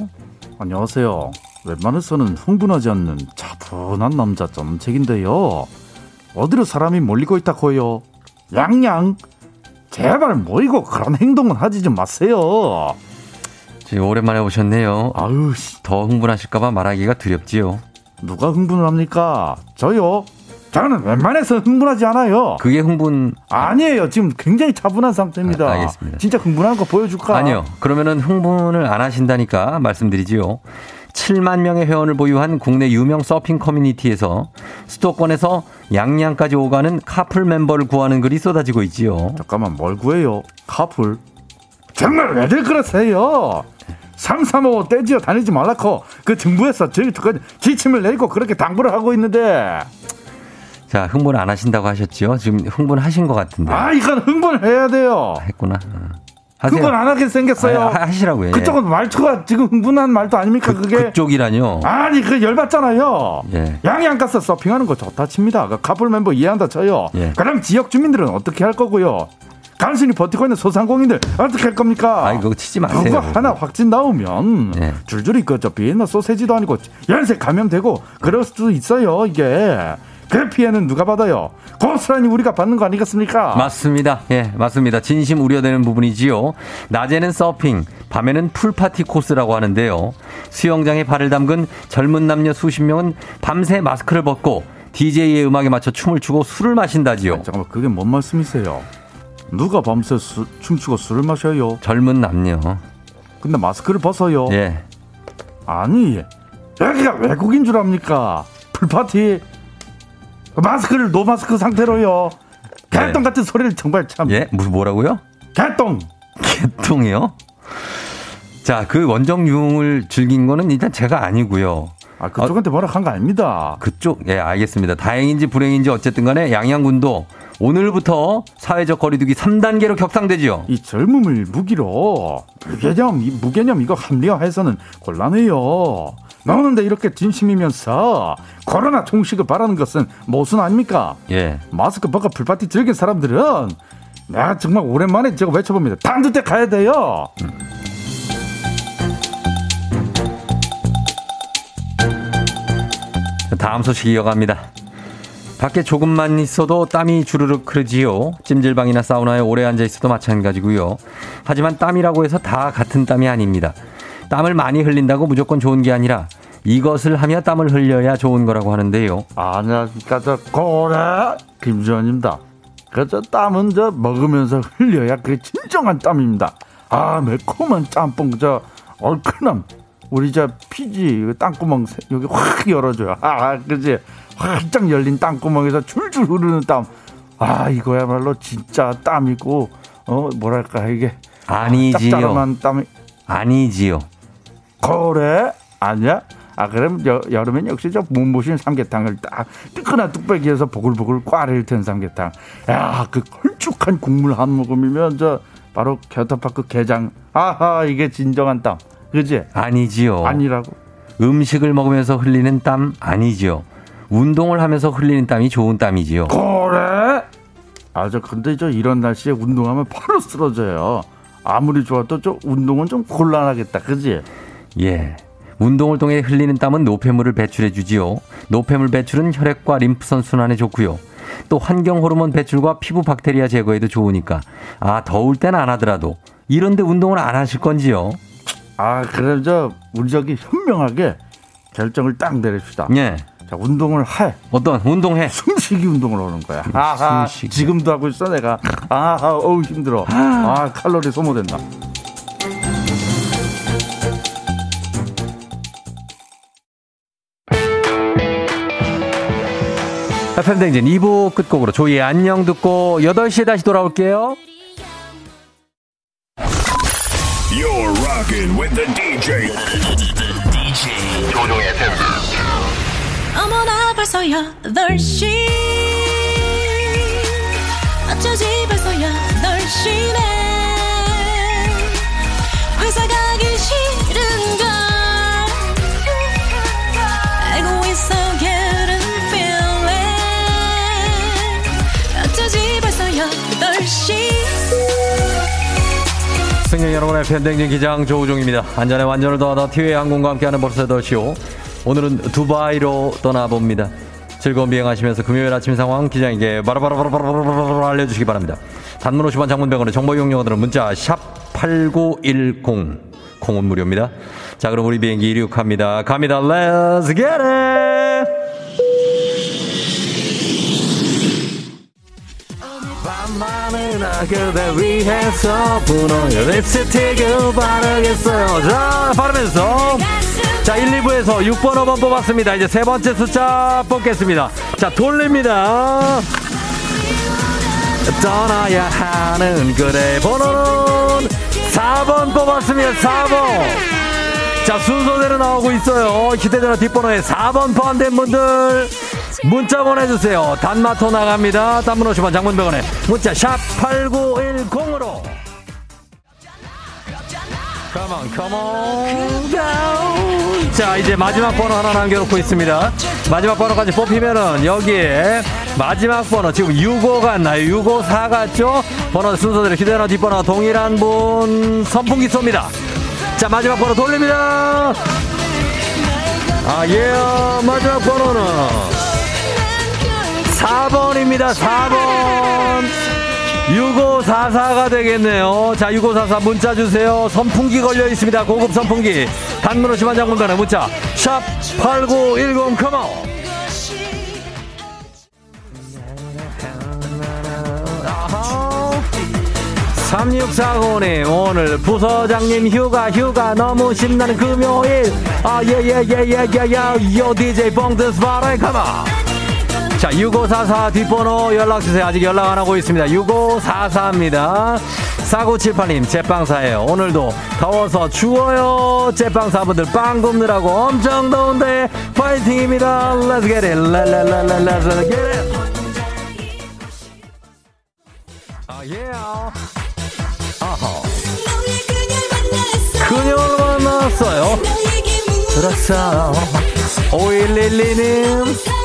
안녕하세요. 웬만해서는 흥분하지 않는 차분한 남자 점책인데요. 어디로 사람이 몰리고 있다고요? 양양. 제발 모이고 그런 행동은 하지 좀 마세요. 지금 오랜만에 오셨네요. 아유, 씨, 더 흥분하실까봐 말하기가 두렵지요. 누가 흥분을 합니까? 저요? 저는 웬만해서 흥분하지 않아요. 그게 흥분 아니에요. 지금 굉장히 차분한 상태입니다. 아, 알겠습니다. 진짜 흥분한 거 보여줄까? 아니요. 그러면은 흥분을 안 하신다니까 말씀드리지요. 7만 명의 회원을 보유한 국내 유명 서핑 커뮤니티에서 수도권에서 양양까지 오가는 카풀 멤버를 구하는 글이 쏟아지고 있지요. 잠깐만 뭘 구해요? 카풀. 정말 왜들 그러세요? 335 떼지어 다니지 말라고 그 정부에서 저희까지 지침을 내고 그렇게 당부를 하고 있는데 자, 흥분 안 하신다고 하셨지요. 지금 흥분하신 것 같은데. 아 이건 흥분을 해야 돼요. 했구나. 어. 하세요. 흥분 안 하게 생겼어요. 아, 하- 하시라고요. 예. 그쪽은 말투가 지금 흥분한 말도 아닙니까 그, 그게? 그쪽이라뇨. 아니 그 열받잖아요. 예. 양양 가서 서핑하는 거 좋다 칩니다. 그 카풀 멤버 이해한다 쳐요. 예. 그럼 지역 주민들은 어떻게 할 거고요? 간신히 버티고 있는 소상공인들 어떻게 할 겁니까? 아이, 그거 치지 마세요. 그거 하나 확진 나오면 예. 줄줄이 그저 비엔나 소세지도 아니고 연쇄 감염되고 그럴 수도 있어요 이게. 그 피해는 누가 받아요? 고스란히 우리가 받는 거 아니겠습니까? 맞습니다. 예, 맞습니다. 진심 우려되는 부분이지요. 낮에는 서핑, 밤에는 풀파티 코스라고 하는데요. 수영장에 발을 담근 젊은 남녀 수십 명은 밤새 마스크를 벗고 DJ의 음악에 맞춰 춤을 추고 술을 마신다지요. 잠깐만 그게 뭔 말씀이세요? 누가 밤새 수- 춤추고 술을 마셔요? 젊은 남녀. 근데 마스크를 벗어요. 예. 아니 여기가 외국인 줄 압니까? 풀파티 마스크를 노마스크 상태로요. 개똥 같은 소리를 정말 참. 예? 무슨 뭐라고요? 개똥. 개통이요? 자, 그 원정 유흥을 즐긴 거는 일단 제가 아니고요. 아 그쪽한테 뭐라 한 거 아닙니다. 그쪽, 예, 알겠습니다. 다행인지 불행인지 어쨌든 간에 양양군도 오늘부터 사회적 거리두기 3단계로 격상되지요. 이 젊음을 무기로 무개념, 이 무개념 이거 합리화해서는 곤란해요. 나오는데 이렇게 진심이면서 코로나 종식을 바라는 것은 모순 아닙니까? 예. 마스크 벗고 풀파티 즐긴 사람들은 내가 정말 오랜만에 제가 외쳐봅니다. 단두대 가야 돼요. 다음 소식 이어갑니다. 밖에 조금만 있어도 땀이 주르륵 흐르지요. 찜질방이나 사우나에 오래 앉아 있어도 마찬가지고요. 하지만 땀이라고 해서 다 같은 땀이 아닙니다. 땀을 많이 흘린다고 무조건 좋은 게 아니라 이것을 하며 땀을 흘려야 좋은 거라고 하는데요. 안녕하십니까 저 고래 김주현입니다. 그저 땀은 저 먹으면서 흘려야 그게 진정한 땀입니다. 아 매콤한 짬뽕 저 얼큰함 우리 저 피지 그 땅구멍 세- 여기 확 열어줘요. 아 그지 활짝 열린 땅구멍에서 줄줄 흐르는 땀. 아 이거야말로 진짜 땀이고 어 뭐랄까 이게 아니지요. 땀이 아니지요. 고래 아니야? 아 그럼 여, 여름엔 역시 저 몸보신 삼계탕을 딱 뜨끈한 뚝배기에서 보글보글 꽈리를 튼 삼계탕. 야 그 걸쭉한 국물 한 모금이면 저 바로 겨터파크 게장. 아하 이게 진정한 땀. 그지? 아니지요. 아니라고. 음식을 먹으면서 흘리는 땀 아니지요. 운동을 하면서 흘리는 땀이 좋은 땀이지요. 그래? 아, 저, 근데 저 이런 날씨에 운동하면 바로 쓰러져요. 아무리 좋아도 저 운동은 좀 곤란하겠다. 그지? 예. 운동을 통해 흘리는 땀은 노폐물을 배출해 주지요. 노폐물 배출은 혈액과 림프선 순환에 좋고요. 또 환경 호르몬 배출과 피부 박테리아 제거에도 좋으니까. 아, 더울 땐 안 하더라도 이런데 운동을 안 하실 건지요? 아, 그럼 저, 우리 저기 현명하게 결정을 딱 내립시다. 예. 자, 운동을 해. 어떤 운동해? 숨쉬기 운동을 하는 거야. 아하, 숨쉬기. 지금도 하고 있어, 내가. 아하, 어우, 힘들어. 아, 칼로리 소모된다. FM댕진 2부 끝곡으로 조이의 안녕 듣고 8시에 다시 돌아올게요. You're rocking with the DJ. DJ 조종의 FM. 어머나 벌써 8시 어쩌지 벌써 8시네 승객 여러분의 팬댕진 기장 조우종입니다. 안전에 완전을 더하다 티웨이 항공과 함께하는 벌써 8시오. 오늘은 두바이로 떠나봅니다. 즐거운 비행하시면서 금요일 아침 상황 기장에게 바라바라바라바라바라 알려주시기 바랍니다. 단문 50원 장문병원의 정보 이용료들은 문자 샵 8910 콩은 무료입니다. 자 그럼 우리 비행기 이륙합니다. 갑니다. Let's it! 그대 위해서 분홍의 립스틱을 바르겠어요. 자, 바르면서. 자, 1, 2부에서 6번, 5번 뽑았습니다. 이제 세 번째 숫자 뽑겠습니다. 자, 돌립니다. 떠나야 하는 그대 번호는 4번 뽑았습니다. 4번. 자, 순서대로 나오고 있어요. 휴대전화 뒷번호에 4번 포함된 분들 문자 보내주세요. 단마토 나갑니다. 단문 50원 장문병원에 문자 샵 8910으로. Come on, come on. 자, 이제 마지막 번호 하나 남겨놓고 있습니다. 마지막 번호까지 뽑히면은 여기에 마지막 번호 지금 6호 같나요? 6호 4 같죠? 번호 순서대로 휴대전화 뒷번호 동일한 분 선풍기 쏩니다. 자, 마지막 번호 돌립니다. 아, 예, 마지막 번호는 4번입니다. 4번. 6544가 되겠네요. 자, 6544 문자 주세요. 선풍기 걸려 있습니다. 고급 선풍기. 단문 50원 장문단에 문자. 샵 8910 컴온. 3640님 오늘 부서장님 휴가 휴가 너무 신나는 금요일 아 예 예 예 예예예 요 DJ 봉드 스 바라이 컴온 자, 6544 뒷번호 연락주세요. 아직 연락 안 하고 있습니다. 6544입니다. 4978님, 제빵사예요. 오늘도 더워서 추워요. 제빵사분들 빵 굽느라고 엄청 더운데 파이팅입니다. Let's get it. Let's get it. 아, yeah. 아하. 그녀를 만났어요. 그렇죠. 5112님.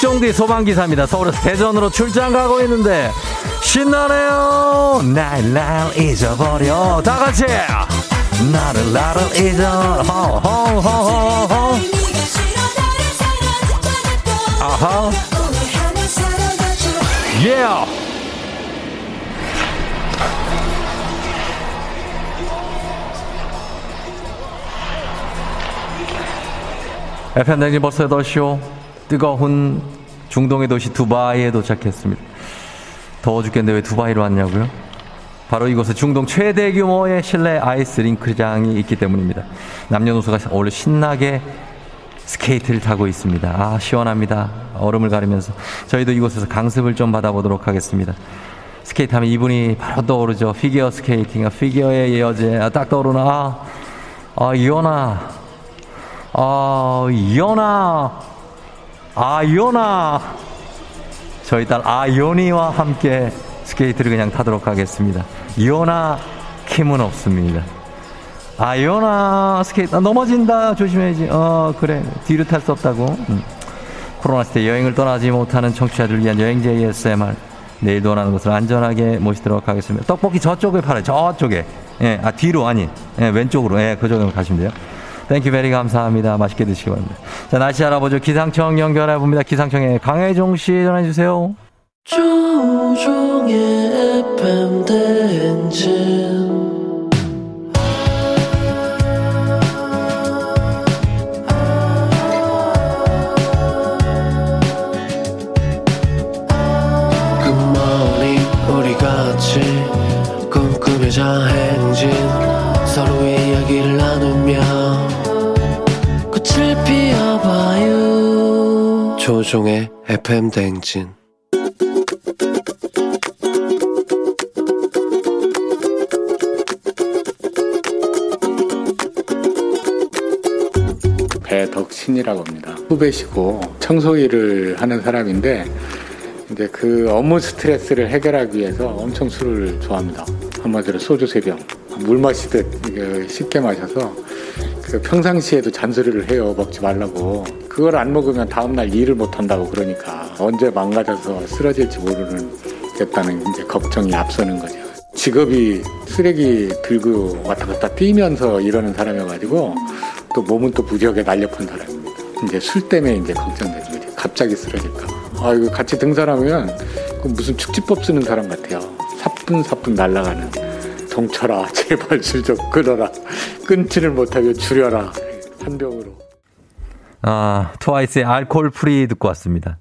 쫑디 소방기사입니다. 서울에서 대전으로 출장 가고 있는데 신나네요. 날, 날 잊어버려. 다 같이. 나를, 나를 잊어. 허허허허허. 아하. 예. Yeah. FM 대행진 벌써 8시오. 뜨거운 중동의 도시 두바이에 도착했습니다. 더워 죽겠는데 왜 두바이로 왔냐고요? 바로 이곳은 중동 최대 규모의 실내 아이스 링크장이 있기 때문입니다. 남녀노소가 오늘 신나게 스케이트를 타고 있습니다. 아, 시원합니다. 얼음을 가리면서. 저희도 이곳에서 강습을 좀 받아보도록 하겠습니다. 스케이트 하면 이분이 바로 떠오르죠. 피겨 스케이팅, 피겨의 여제. 아, 딱 떠오르나. 아, 아 이혼아. 아, 이연아. 아, 이연아. 저희 딸 아연이와 함께 스케이트를 그냥 타도록 하겠습니다. 이연아, 힘은 없습니다. 아, 이연아, 스케이트, 아, 넘어진다. 조심해야지. 어, 그래. 뒤로 탈 수 없다고. 음. 코로나 시대 여행을 떠나지 못하는 청취자들을 위한 여행제 ASMR. 내일도 원하는 곳을 안전하게 모시도록 하겠습니다. 떡볶이 저쪽에 팔아요. 저쪽에. 예, 아, 뒤로, 아니. 예, 왼쪽으로. 예, 그쪽으로 가시면 돼요. Thank you very 감사합니다. 맛있게 드시기 바랍니다. 자, 날씨 알아보죠. 기상청 연결해 봅니다. 기상청에 강혜종 씨 전해 주세요. 조우종의 FM 대행진 조종의 FM 대행진 배덕신이라고 합니다. 후배시고 청소 일을 하는 사람인데 이제 그 업무 스트레스를 해결하기 위해서 엄청 술을 좋아합니다. 한마디로 소주 세 병. 물 마시듯 쉽게 마셔서 그 평상시에도 잔소리를 해요. 먹지 말라고. 그걸 안 먹으면 다음날 일을 못 한다고 그러니까 언제 망가져서 쓰러질지 모르는 겠다는 이제 걱정이 앞서는 거죠. 직업이 쓰레기 들고 왔다 갔다 뛰면서 이러는 사람이어가지고 또 몸은 또 무지하게 날렵한 사람입니다. 이제 술 때문에 이제 걱정되는 거지. 갑자기 쓰러질까. 아, 이거 같이 등산하면 그 무슨 축지법 쓰는 사람 같아요. 사뿐사뿐 날아가는. 동철아, 제발 술 좀 끊어라. 끊지를 못하게 줄여라. 한 병으로. 아, 트와이스의 Alcohol-Free 듣고 왔습니다.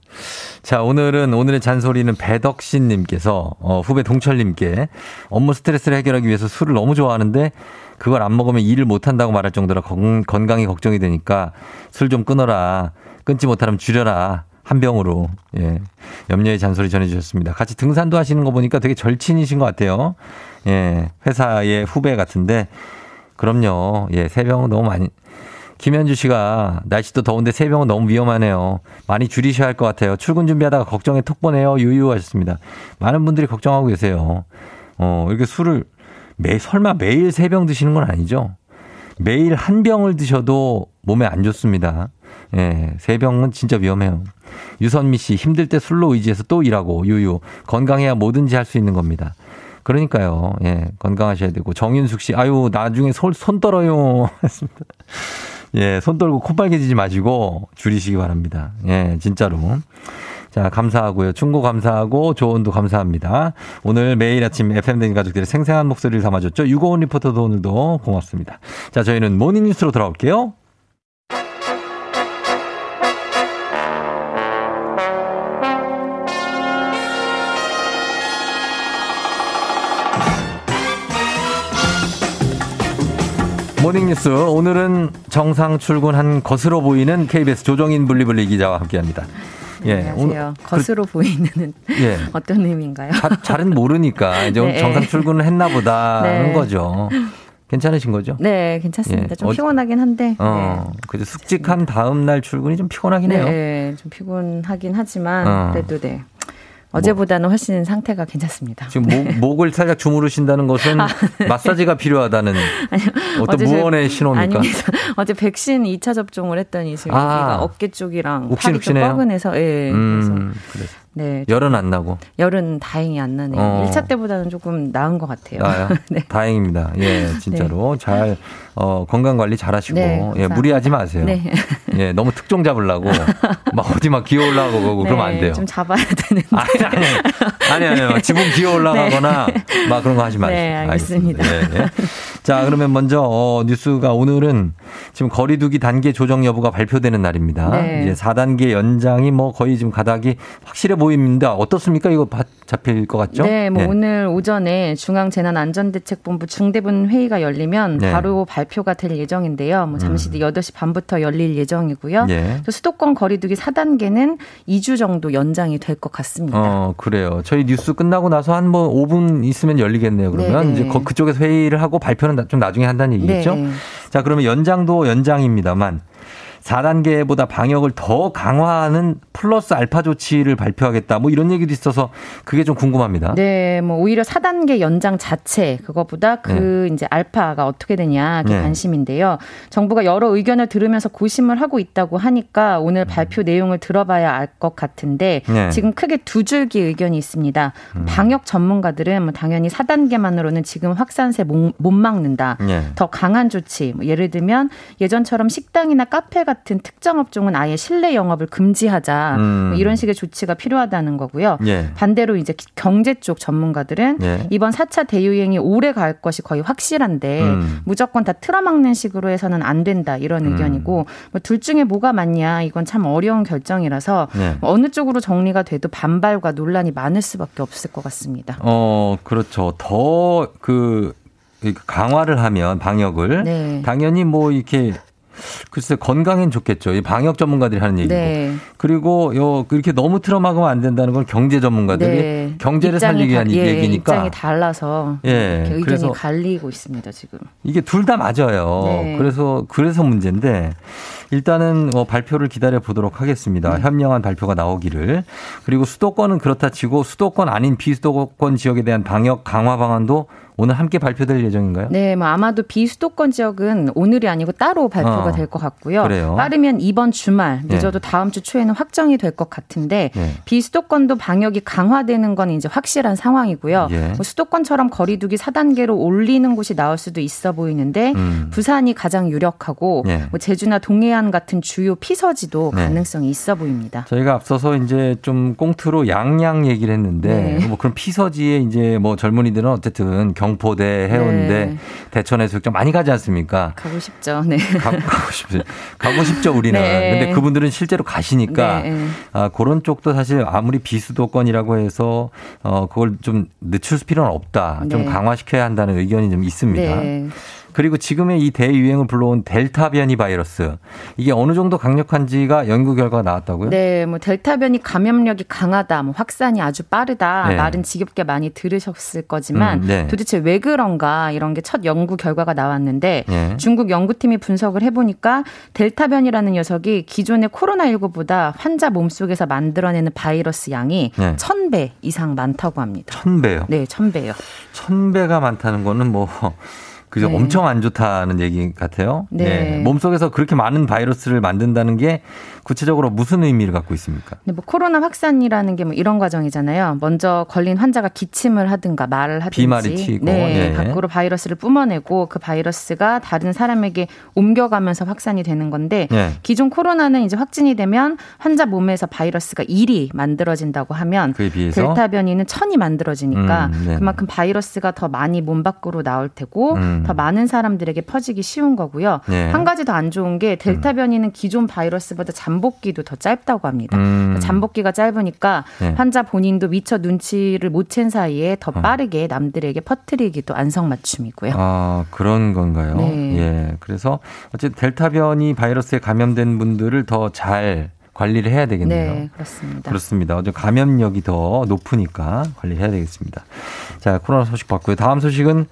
자, 오늘은, 오늘의 잔소리는 배덕신 님께서, 어, 후배 동철 님께 업무 스트레스를 해결하기 위해서 술을 너무 좋아하는데 그걸 안 먹으면 일을 못한다고 말할 정도로 건, 건강이 걱정이 되니까 술 좀 끊어라. 끊지 못하면 줄여라. 한 병으로. 예. 염려의 잔소리 전해주셨습니다. 같이 등산도 하시는 거 보니까 되게 절친이신 것 같아요. 예. 회사의 후배 같은데. 그럼요. 예. 세 병은 너무 많이. 김현주 씨가 날씨도 더운데 세 병은 너무 위험하네요. 많이 줄이셔야 할 것 같아요. 출근 준비하다가 걱정에 톡 보내요. 유유하셨습니다. 많은 분들이 걱정하고 계세요. 어, 이렇게 술을 매, 설마 매일 세 병 드시는 건 아니죠? 매일 한 병을 드셔도 몸에 안 좋습니다. 예, 세 병은 진짜 위험해요. 유선미 씨, 힘들 때 술로 의지해서 또 일하고, 유유. 건강해야 뭐든지 할 수 있는 겁니다. 그러니까요, 예, 건강하셔야 되고. 정윤숙 씨, 아유, 나중에 손, 손 떨어요. 했습니다. 예, 손 떨고 코 빨개지지 마시고 줄이시기 바랍니다. 예, 진짜로. 자, 감사하고요. 충고 감사하고 조언도 감사합니다. 오늘 매일 아침 FM댕 가족들의 생생한 목소리를 담아줬죠. 유고원 리포터도 오늘도 고맙습니다. 자, 저희는 모닝뉴스로 돌아올게요. 모닝뉴스 오늘은 정상 출근한 것으로 보이는 KBS 조정인 블리블리 기자와 함께합니다. 예, 안녕하세요. 겉으로 보이는 예. 어떤 의미인가요? 자, 잘은 모르니까 이제 네. 정상 출근을 했나 보다는 네. 거죠. 괜찮으신 거죠? 네, 괜찮습니다. 예. 좀 어- 피곤하긴 한데. 어, 그래서 숙직한 다음 날 출근이 좀 피곤하긴 네, 해요. 네, 좀 피곤하긴 하지만 어. 그래도 네. 어제보다는 훨씬 상태가 괜찮습니다. 지금 목, 목을 살짝 주무르신다는 것은 마사지가 필요하다는 어떤 어제 제- 무언의 신호입니까? 아닙니다. 어제 백신 2차 접종을 했더니 지금 아. 어깨 쪽이랑 팔이 좀? 뻐근해서 예. 그래서 음, 그래. 네. 열은 안 나고. 열은 다행히 안 나네요. 어. 1차 때보다는 조금 나은 것 같아요. 나요? 네. 다행입니다. 예, 진짜로 잘 어, 건강 관리 잘 하시고 네, 예. 무리하지 마세요. 네. 예, 너무 특종 잡으려고 막 어디 막 기어 올라가고 그러고 그러면 안 돼요. 좀 잡아야 되는데. 아니, 아니, 아니, 아니. 지붕 기어 올라가거나 막 그런 거 하지 마시고. 네, 알겠습니다. 예, 예. 자, 그러면 먼저 어, 뉴스가 오늘은 지금 거리두기 단계 조정 여부가 발표되는 날입니다. 네. 이제 4단계 연장이 뭐 거의 지금 가닥이 확실해 보입니다. 어떻습니까? 이거 바- 잡힐 것 같죠? 네, 뭐 예. 오늘 오전에 중앙재난안전대책본부 중대본 회의가 열리면 네. 바로 발표가 될 예정인데요. 뭐 잠시 뒤 8시 반부터 열릴 예정이고요. 음. 예. 또 수도권 거리두기 4단계는 2주 정도 연장이 될 것 같습니다. 어, 그래요. 저희 뉴스 끝나고 나서 한 뭐 5분 있으면 열리겠네요. 그러면 네, 네. 이제 거- 그쪽에서 회의를 하고 발표는 나- 좀 나중에 한다는 얘기겠죠? 네. 자, 그러면 연장도 연장입니다만 4단계보다 방역을 더 강화하는 플러스 알파 조치를 발표하겠다. 뭐 이런 얘기도 있어서 그게 좀 궁금합니다. 네, 뭐 오히려 4단계 연장 자체 그것보다 그 이제 알파가 어떻게 되냐 그 네. 관심인데요. 정부가 여러 의견을 들으면서 고심을 하고 있다고 하니까 오늘 발표 내용을 들어봐야 알 것 같은데 네. 지금 크게 두 줄기 의견이 있습니다. 방역 전문가들은 뭐 당연히 4단계만으로는 지금 확산세 못, 못 막는다. 예. 더 강한 조치, 뭐 예를 들면 예전처럼 식당이나 카페 같은 특정 업종은 아예 실내 영업을 금지하자. 음. 뭐 이런 식의 조치가 필요하다는 거고요. 예. 반대로 이제 경제 쪽 전문가들은 예. 이번 4차 대유행이 오래 갈 것이 거의 확실한데 음. 무조건 다 틀어막는 식으로 해서는 안 된다 이런 음. 의견이고 뭐 둘 중에 뭐가 맞냐 이건 참 어려운 결정이라서 네. 뭐 어느 쪽으로 정리가 돼도 반발과 논란이 많을 수밖에 없을 것 같습니다. 어, 그렇죠. 더그 강화를 하면 방역을 네. 당연히 뭐 이렇게 글쎄 건강엔 좋겠죠. 이 방역 전문가들이 하는 얘기고. 네. 그리고 요 이렇게 너무 틀어막으면 안 된다는 건 경제 전문가들이 네. 경제를 살리기 위한 다- 예, 얘기니까 입장이 달라서 예, 의견이 그래서- 갈리고 있습니다 지금. 이게 둘 다 맞아요. 네. 그래서 그래서 문제인데 일단은 어, 발표를 기다려 보도록 네. 하겠습니다. 현명한 발표가 나오기를. 그리고 수도권은 그렇다 치고 수도권 아닌 비수도권 지역에 대한 방역 강화 방안도 오늘 함께 발표될 예정인가요? 네, 뭐 아마도 비수도권 지역은 오늘이 아니고 따로 발표가 어, 될것 같고요. 그래요? 빠르면 이번 주말, 늦어도 네. 다음 주 초에는 확정이 될 것 같은데 네. 비수도권도 방역이 강화되는 건 이제 확실한 상황이고요. 예. 뭐 수도권처럼 거리두기 4단계로 올리는 곳이 나올 수도 있어 보이는데 음. 부산이 가장 유력하고 예. 뭐 제주나 동해안 같은 주요 피서지도 네. 가능성이 있어 보입니다. 저희가 앞서서 이제 좀 꽁트로 양양 얘기를 했는데 네. 뭐 그런 피서지에 이제 뭐 젊은이들은 어쨌든 경 포대, 해운대, 네. 대천 해수욕장 많이 가지 않습니까? 가고 싶죠. 네. 가고, 가고 싶죠. 가고 싶죠, 우리는. 네. 근데 그분들은 실제로 가시니까 네, 네. 아, 그런 쪽도 사실 아무리 비수도권이라고 해서 어, 그걸 좀 늦출 필요는 없다. 좀 네. 강화시켜야 한다는 의견이 좀 있습니다. 네. 그리고 지금의 이 대유행을 불러온 델타 변이 바이러스 이게 어느 정도 강력한지가 연구 결과가 나왔다고요? 네, 뭐 델타 변이 감염력이 강하다, 뭐 확산이 아주 빠르다 네. 말은 지겹게 많이 들으셨을 거지만 음, 네. 도대체 왜 그런가 이런 게 첫 연구 결과가 나왔는데 네. 중국 연구팀이 분석을 해보니까 델타 변이라는 녀석이 기존의 코로나 19보다 환자 몸속에서 만들어내는 바이러스 양이 네. 천배 이상 많다고 합니다. 천 배요. 네, 천 배요. 천 배가 많다는 거는 뭐 그죠 네. 엄청 안 좋다는 얘기 같아요. 네. 몸속에서 그렇게 많은 바이러스를 만든다는 게 구체적으로 무슨 의미를 갖고 있습니까? 근데 뭐 코로나 확산이라는 게 뭐 이런 과정이잖아요. 먼저 걸린 환자가 기침을 하든가 말을 하든지 비말이 튀고, 네, 예. 밖으로 바이러스를 뿜어내고 그 바이러스가 다른 사람에게 옮겨가면서 확산이 되는 건데 예. 기존 코로나는 이제 확진이 되면 환자 몸에서 바이러스가 1이 만들어진다고 하면 그에 비해서 델타 변이는 천이 만들어지니까 음, 네. 그만큼 바이러스가 더 많이 몸 밖으로 나올 테고 음. 더 많은 사람들에게 퍼지기 쉬운 거고요. 네. 한 가지 더 안 좋은 게 델타 변이는 기존 바이러스보다 잠 복기도 더 짧다고 합니다. 음. 잠복기가 짧으니까 네. 환자 본인도 미처 눈치를 못 챈 사이에 더 어. 빠르게 남들에게 퍼뜨리기도 안성맞춤이고요. 아, 그런 건가요? 네. 예. 그래서 어쨌든 델타 변이 바이러스에 감염된 분들을 더잘 관리를 해야 되겠네요. 네, 그렇습니다. 그렇습니다. 어제 감염력이 더 높으니까 관리해야 되겠습니다. 자, 코로나 소식 봤고요. 다음 소식은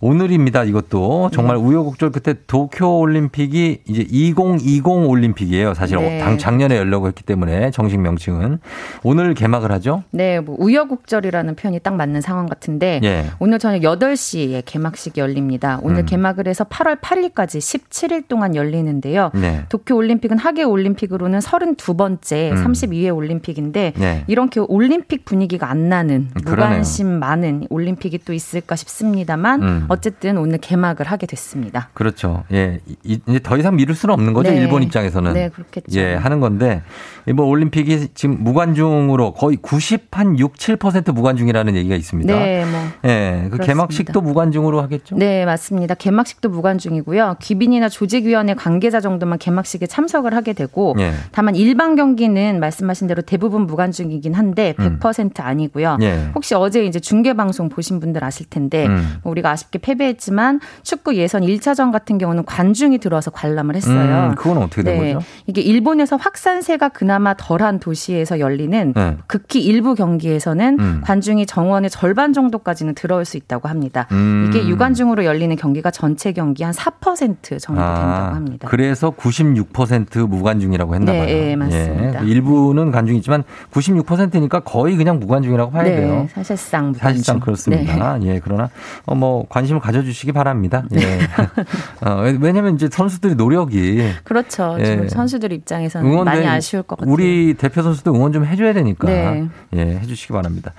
오늘입니다. 이것도 정말 네. 우여곡절 끝에 도쿄 올림픽이 이제 2020 올림픽이에요. 사실 네. 당 작년에 열려고 했기 때문에 정식 명칭은 오늘 개막을 하죠. 네, 뭐 우여곡절이라는 표현이 딱 맞는 상황 같은데 예. 오늘 저녁 8시에 개막식이 열립니다. 오늘 음. 개막을 해서 8월 8일까지 17일 동안 열리는데요. 네. 도쿄 올림픽은 하계 올림픽으로는 32번째 음. 32회 올림픽인데 네. 이렇게 올림픽 분위기가 안 나는. 무관심 많은 올림픽이 또 있을까 싶습니다만 음. 어쨌든 오늘 개막을 하게 됐습니다. 그렇죠. 예. 이- 이제 더 이상 미룰 수는 없는 거죠. 네. 일본 입장에서는. 네, 그렇겠죠. 예, 하는 건데 이번 올림픽이 지금 무관중으로 거의 90한 6, 7% 무관중이라는 얘기가 있습니다. 네, 뭐 예. 그 그렇습니다. 개막식도 무관중으로 하겠죠? 네, 맞습니다. 개막식도 무관중이고요. 귀빈이나 조직위원회 관계자 정도만 개막식에 참석을 하게 되고 예. 다만 일반 경기는 말씀하신 대로 대부분 무관중이긴 한데 음. 100% 아니고요. 예. 혹시 어제 이제 중계 방송 보신 분들 아실 텐데 음. 뭐 우리가 아쉽게 패배했지만 축구 예선 1차전 같은 경우는 관중이 들어와서 관람을 했어요. 음, 그건 어떻게 된 네. 거죠? 이게 일본에서 확산세가 그나마 덜한 도시에서 열리는 네. 극히 일부 경기에서는 음. 관중이 정원의 절반 정도까지는 들어올 수 있다고 합니다. 음. 이게 유관중으로 열리는 경기가 전체 경기 한 4% 정도 된다고 합니다. 아, 그래서 96% 무관중이라고 했나 네, 봐요. 예, 맞습니다. 일부는 관중이지만 96%니까 거의 그냥 무관중이라고 봐야 네, 돼요. 사실상 무관중. 사실상 그렇습니다. 네. 예, 그러나 어, 뭐 관심을 가져 주시기 바랍니다. 예. 어, 왜냐하면 이제 선수들이 노력이 그렇죠. 예. 지금 선수들 입장에서는 많이 아쉬울 것 같아요. 우리 대표 선수도 응원 좀 해줘야 되니까 네. 예, 해주시기 바랍니다.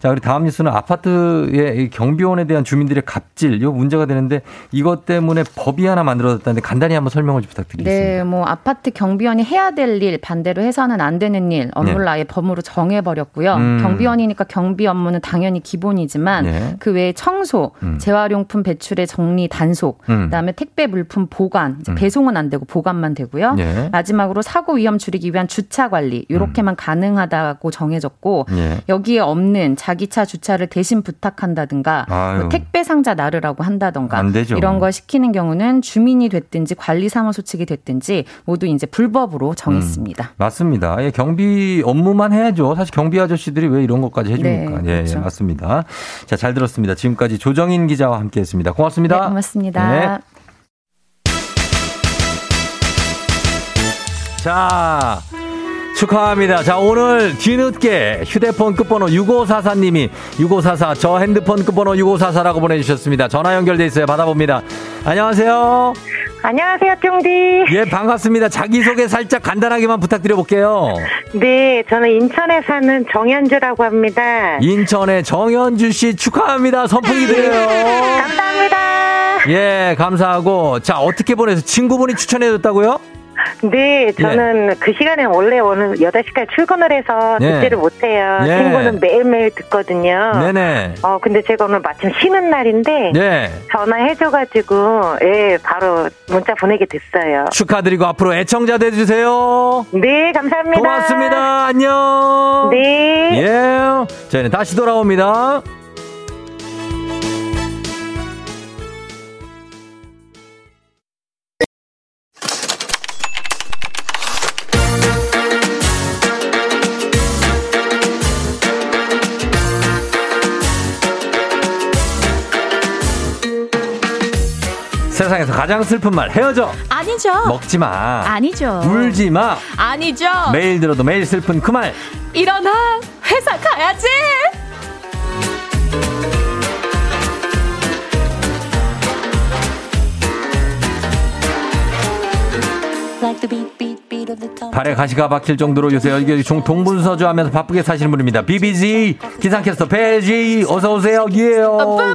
자, 우리 다음 뉴스는 아파트의 이 경비원에 대한 주민들의 갑질 요 문제가 되는데 이것 때문에 법이 하나 만들어졌다는데 간단히 한번 설명을 좀 부탁드리겠습니다. 네, 뭐 아파트 경비원이 해야 될 일, 반대로 해서는 안 되는 일, 업무를 네. 아예 법으로 정해버렸고요. 음. 경비원이니까 경비 업무는 당연히 기본이지만 네. 그 외에 청소, 음. 재활용품 배출의 정리, 단속, 음. 그다음에 택배 물품 보관, 음. 배송은 안 되고 보관만 되고요. 네. 마지막으로 사고 위험 줄이기 위한 주차 관리, 이렇게만 음. 가능하다고 정해졌고 예. 여기에 없는 자기 차 주차를 대신 부탁한다든가. 뭐 택배 상자 나르라고 되죠. 이런 걸 시키는 경우는 주민이 됐든지 관리사무소 측이 됐든지 모두 이제 불법으로 정했습니다. 맞습니다. 예, 경비 업무만 해야죠. 사실 경비 아저씨들이 왜 이런 것까지 해줍니까? 네, 예, 그렇죠. 예, 맞습니다. 자, 잘 들었습니다. 지금까지 조정인 기자와 함께 했습니다. 고맙습니다. 네, 고맙습니다. 네. 자, 축하합니다. 자, 오늘 뒤늦게 휴대폰 끝번호 6544님이 6544, 저 핸드폰 끝번호 6544라고 보내주셨습니다. 전화 연결돼 있어요. 받아봅니다. 안녕하세요. 안녕하세요, 쫑디. 예, 반갑습니다. 자기소개 살짝 간단하게만 부탁드려 볼게요. 네, 저는 인천에 사는 정현주라고 합니다. 인천의 정현주 씨 축하합니다. 선풍기 드려요. 감사합니다. 예, 감사하고. 자, 어떻게 보내서 친구분이 추천해줬다고요? 네, 저는 그 시간에 원래 오늘 8시까지 출근을 해서 예. 듣지를 못해요. 예. 친구는 매일매일 듣거든요. 네네. 어, 근데 제가 오늘 마침 쉬는 날인데 네. 전화해줘가지고 예, 바로 문자 보내게 됐어요. 축하드리고 앞으로 애청자 돼주세요. 네, 감사합니다. 고맙습니다. 안녕. 네. 예. 저희는 다시 돌아옵니다. 세상에서 가장 슬픈 말 헤어져 아니죠. 먹지 마 아니죠. 울지 마 아니죠. 매일 들어도 매일 슬픈 그 말 일어나 회사 가야지. 발에 가시가 박힐 정도로 요새 여기 종 동분서주 하면서 바쁘게 사시는 분입니다. BBG 기상캐스터 배지 어서 오세요. 예요. 예,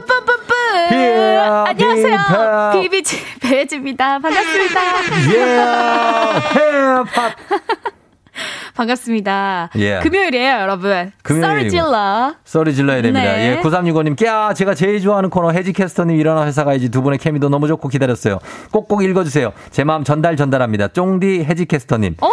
안녕하세요. 비비지 배혜지입니다. 반갑습니다. 예. 힙합. 반갑습니다. 예. 금요일이에요, 여러분. 금요일이고. 썰 질러. 소리 질러야 됩니다. 네. 예, 9365님, 깨야, 제가 제일 좋아하는 코너 혜지캐스터님 일어나 회사 가야지 두 분의 케미도 너무 좋고 기다렸어요. 꼭꼭 읽어주세요. 제 마음 전달 전달합니다. 쫑디 혜지캐스터님. 오,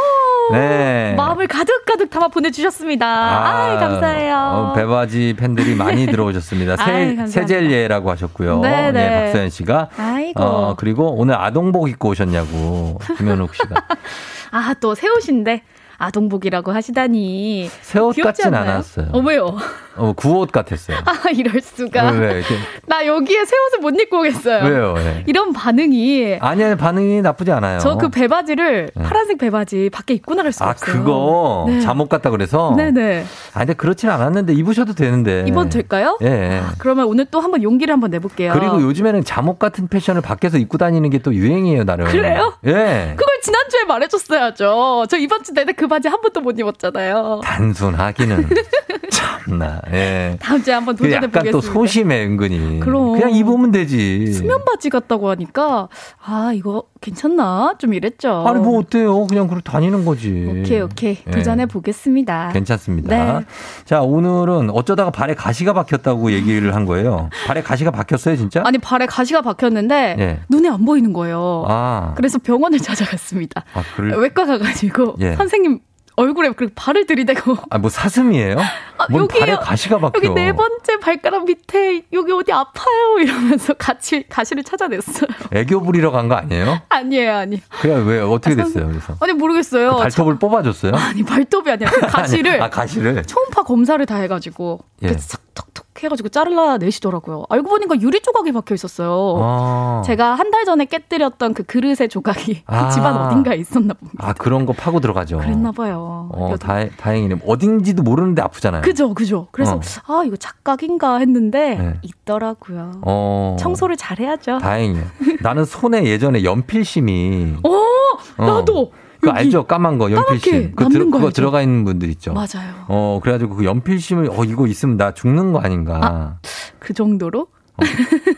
네. 마음을 가득 가득 담아 보내주셨습니다. 아, 이 감사해요. 어, 배바지 팬들이 많이 들어오셨습니다. 아이, 세. 세젤리에라고 하셨고요. 네네. 네, 박서연 씨가. 아이고. 어, 그리고 오늘 아동복 입고 오셨냐고. 김현욱 씨가. 아, 또 새 옷인데. 아동복이라고 하시다니. 새 옷 같진? 않았어요. 어, 왜요? 어, 구옷 같았어요. 아, 이럴 수가. 왜, 왜. 나 여기에 새 옷을 못 입고 오겠어요. 왜요? 왜? 이런 반응이. 아니야, 반응이 나쁘지 않아요. 저 그 배바지를 네. 파란색 배바지 밖에 입고 나갈 수가 아, 없어요. 그거 네. 잠옷 같다 그래서? 네네. 아, 근데 그렇진 않았는데 입으셔도 되는데. 입어도 될까요? 예. 그러면 오늘 또 한번 용기를 한번 내볼게요. 그리고 요즘에는 잠옷 같은 패션을 밖에서 입고 다니는 게 또 유행이에요, 나름. 그래요? 예. 그걸 지난주에 말해줬어야죠. 저 이번 주 내내 그 바지 한 번도 못 입었잖아요. 단순하기는. 참나, 예. 다음 주에 한번 그 도전해 약간 보겠습니다. 또 소심해, 은근히. 그럼. 그냥 입으면 되지. 수면 바지 같다고 하니까 아 이거 괜찮나 좀 이랬죠. 아니, 뭐 어때요? 그냥 그렇게 다니는 거지. 오케이 오케이 예. 도전해 보겠습니다. 괜찮습니다. 네. 자, 오늘은 어쩌다가 발에 가시가 박혔다고 얘기를 한 거예요. 발에 가시가 박혔어요, 진짜? 아니 발에 가시가 박혔는데 예. 눈에 안 보이는 거예요. 아. 그래서 병원을 찾아갔습니다. 아, 그럴- 외과 가가지고 예. 선생님 얼굴에 그리고 발을 들이대고 아, 뭐 사슴이에요? 뭔 여기요. 발에 가시가 박혀. 여기 네 번째 발가락 밑에 여기 어디 아파요 이러면서 같이 가시를 찾아냈어요. 애교 부리러 간 거 아니에요? 아니에요, 아니. 그냥 왜 어떻게 됐어요? 그래서 아니 모르겠어요. 그 발톱을 뽑아줬어요? 아니 발톱이 아니라 그 가시를 아니, 아 가시를 초음파 검사를 다 해가지고 예. 톡톡 해가지고 잘라 내시더라고요. 알고 보니까 유리 조각이 박혀 있었어요. 아. 제가 한 달 전에 깨뜨렸던 그 그릇의 조각이 아. 그 집안 어딘가에 있었나 봅니다. 아 그런 거 파고 들어가죠. 그랬나 봐요. 어, 다, 다행이네. 어딘지도 모르는데 아프잖아요. 그죠, 그죠. 그래서 어. 아 이거 착각인가 했는데 네. 있더라고요. 어. 청소를 잘해야죠. 다행이에요. 나는 손에 예전에 연필심이 어, 나도. 그 알죠? 까만 거 연필심. 그 남는 들어, 거 그거? 들어가 있는 분들 있죠. 맞아요. 어 그래가지고 그 연필심을 어 이거 있으면 나 죽는 거 아닌가. 그 정도로?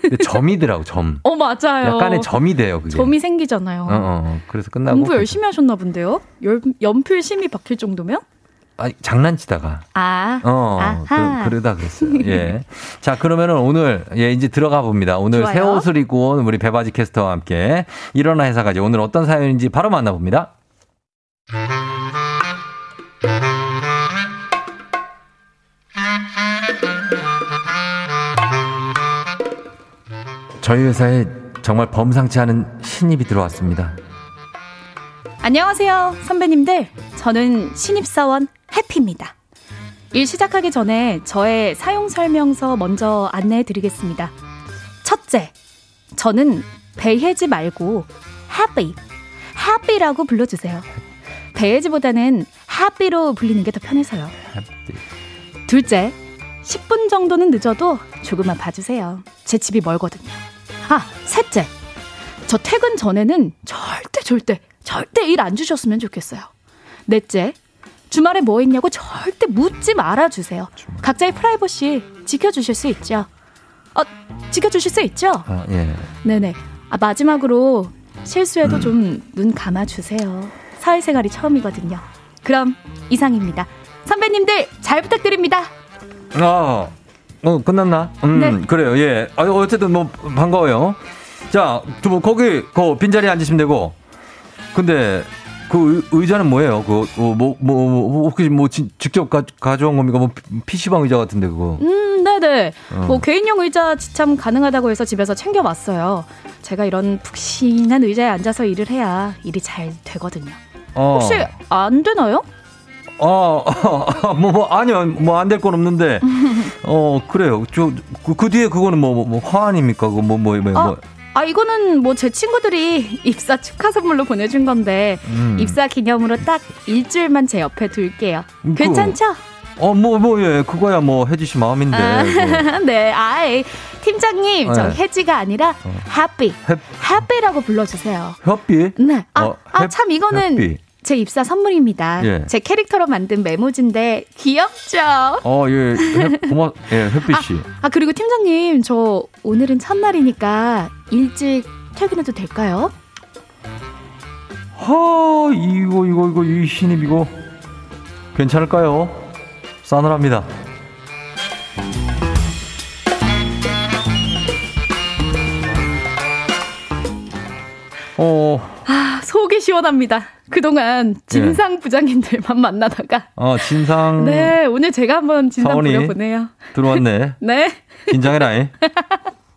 근데 점이더라고 점. 어 맞아요. 약간의 점이 돼요 그게. 점이 생기잖아요. 어, 어, 어. 그래서 끝나고 공부 열심히 하셨나 본데요? 연, 연필 심이 박힐 정도면? 아니, 장난치다가. 아, 어. 그, 러다 그랬어요. 예. 자, 그러면은 오늘, 예, 이제 들어가 봅니다. 오늘 좋아요. 새 옷을 입고 온 우리 배바지 캐스터와 함께 일어나 회사까지 오늘 어떤 사연인지 바로 만나봅니다. 저희 회사에 정말 범상치 않은 신입이 들어왔습니다. 안녕하세요, 선배님들. 저는 신입사원 해피입니다. 일 시작하기 전에 저의 사용 설명서 먼저 안내해 드리겠습니다. 첫째, 저는 배혜지 말고 happy, happy라고 불러주세요. 배혜지보다는 happy로 불리는 게 더 편해서요. 둘째, 10분 정도는 늦어도 조금만 봐주세요. 제 집이 멀거든요. 아, 셋째, 저 퇴근 전에는 절대 절대 절대 일 안 주셨으면 좋겠어요. 넷째, 주말에 뭐 했냐고 절대 묻지 말아주세요. 각자의 프라이버시 지켜주실 수 있죠. 어, 지켜주실 수 있죠? 아, 예. 네네. 아, 마지막으로 실수해도 좀눈 감아주세요. 사회생활이 처음이거든요. 그럼 이상입니다. 선배님들 잘 부탁드립니다. 아, 어, 끝났나? 음, 네. 그래요, 예. 아, 어쨌든 뭐, 반가워요. 자, 두 분, 거기, 그, 빈자리에 앉으시면 되고. 근데, 그 의- 의자는 뭐예요? 그, 어, 뭐, 뭐, 뭐, 혹시 뭐, 지- 직접 가, 가져온 겁니까? 뭐, PC방 의자 같은데, 그거. 음, 네 네. 어. 뭐 개인용 의자 지참 가능하다고 해서 집에서 챙겨 왔어요. 제가 이런 푹신한 의자에 앉아서 일을 해야 일이 잘 되거든요. 어. 혹시 안 되나요? 어, 뭐, 뭐, 아니요. 뭐, 안 될 건 없는데. 어, 그래요. 저, 그, 그 뒤에 그거는 뭐, 뭐, 뭐 화환입니까? 그거 뭐, 뭐, 뭐, 뭐. 아, 이거는 뭐 제 친구들이 입사 축하 선물로 보내준 건데 음. 입사 기념으로 딱 일주일만 제 옆에 둘게요. 음, 괜찮죠? 어, 뭐, 뭐, 예. 그거야 뭐, 혜지 씨 마음인데. 아, 네, 아이 팀장님, 저 네. 혜지가 아니라 happy, happy라고 불러주세요. 협비? 네. 아, 어, 아, 햇- 참 이거는 햇빛. 제 입사 선물입니다. 예. 제 캐릭터로 만든 메모지인데 귀엽죠? 어, 예. 혜, 고마, 예, 햇빛 씨. 아 그리고 팀장님 저 오늘은 첫날이니까 일찍 퇴근해도 될까요? 하, 이거, 이거, 이거, 이 신입, 이거. 괜찮을까요? 싸늘합니다. 어, 아 속이 시원합니다. 그동안 진상 부장님들만 만나다가 어, 진상 네 오늘 제가 한번 진상 사원이 부려 보네요. 들어왔네. 네. 긴장해라.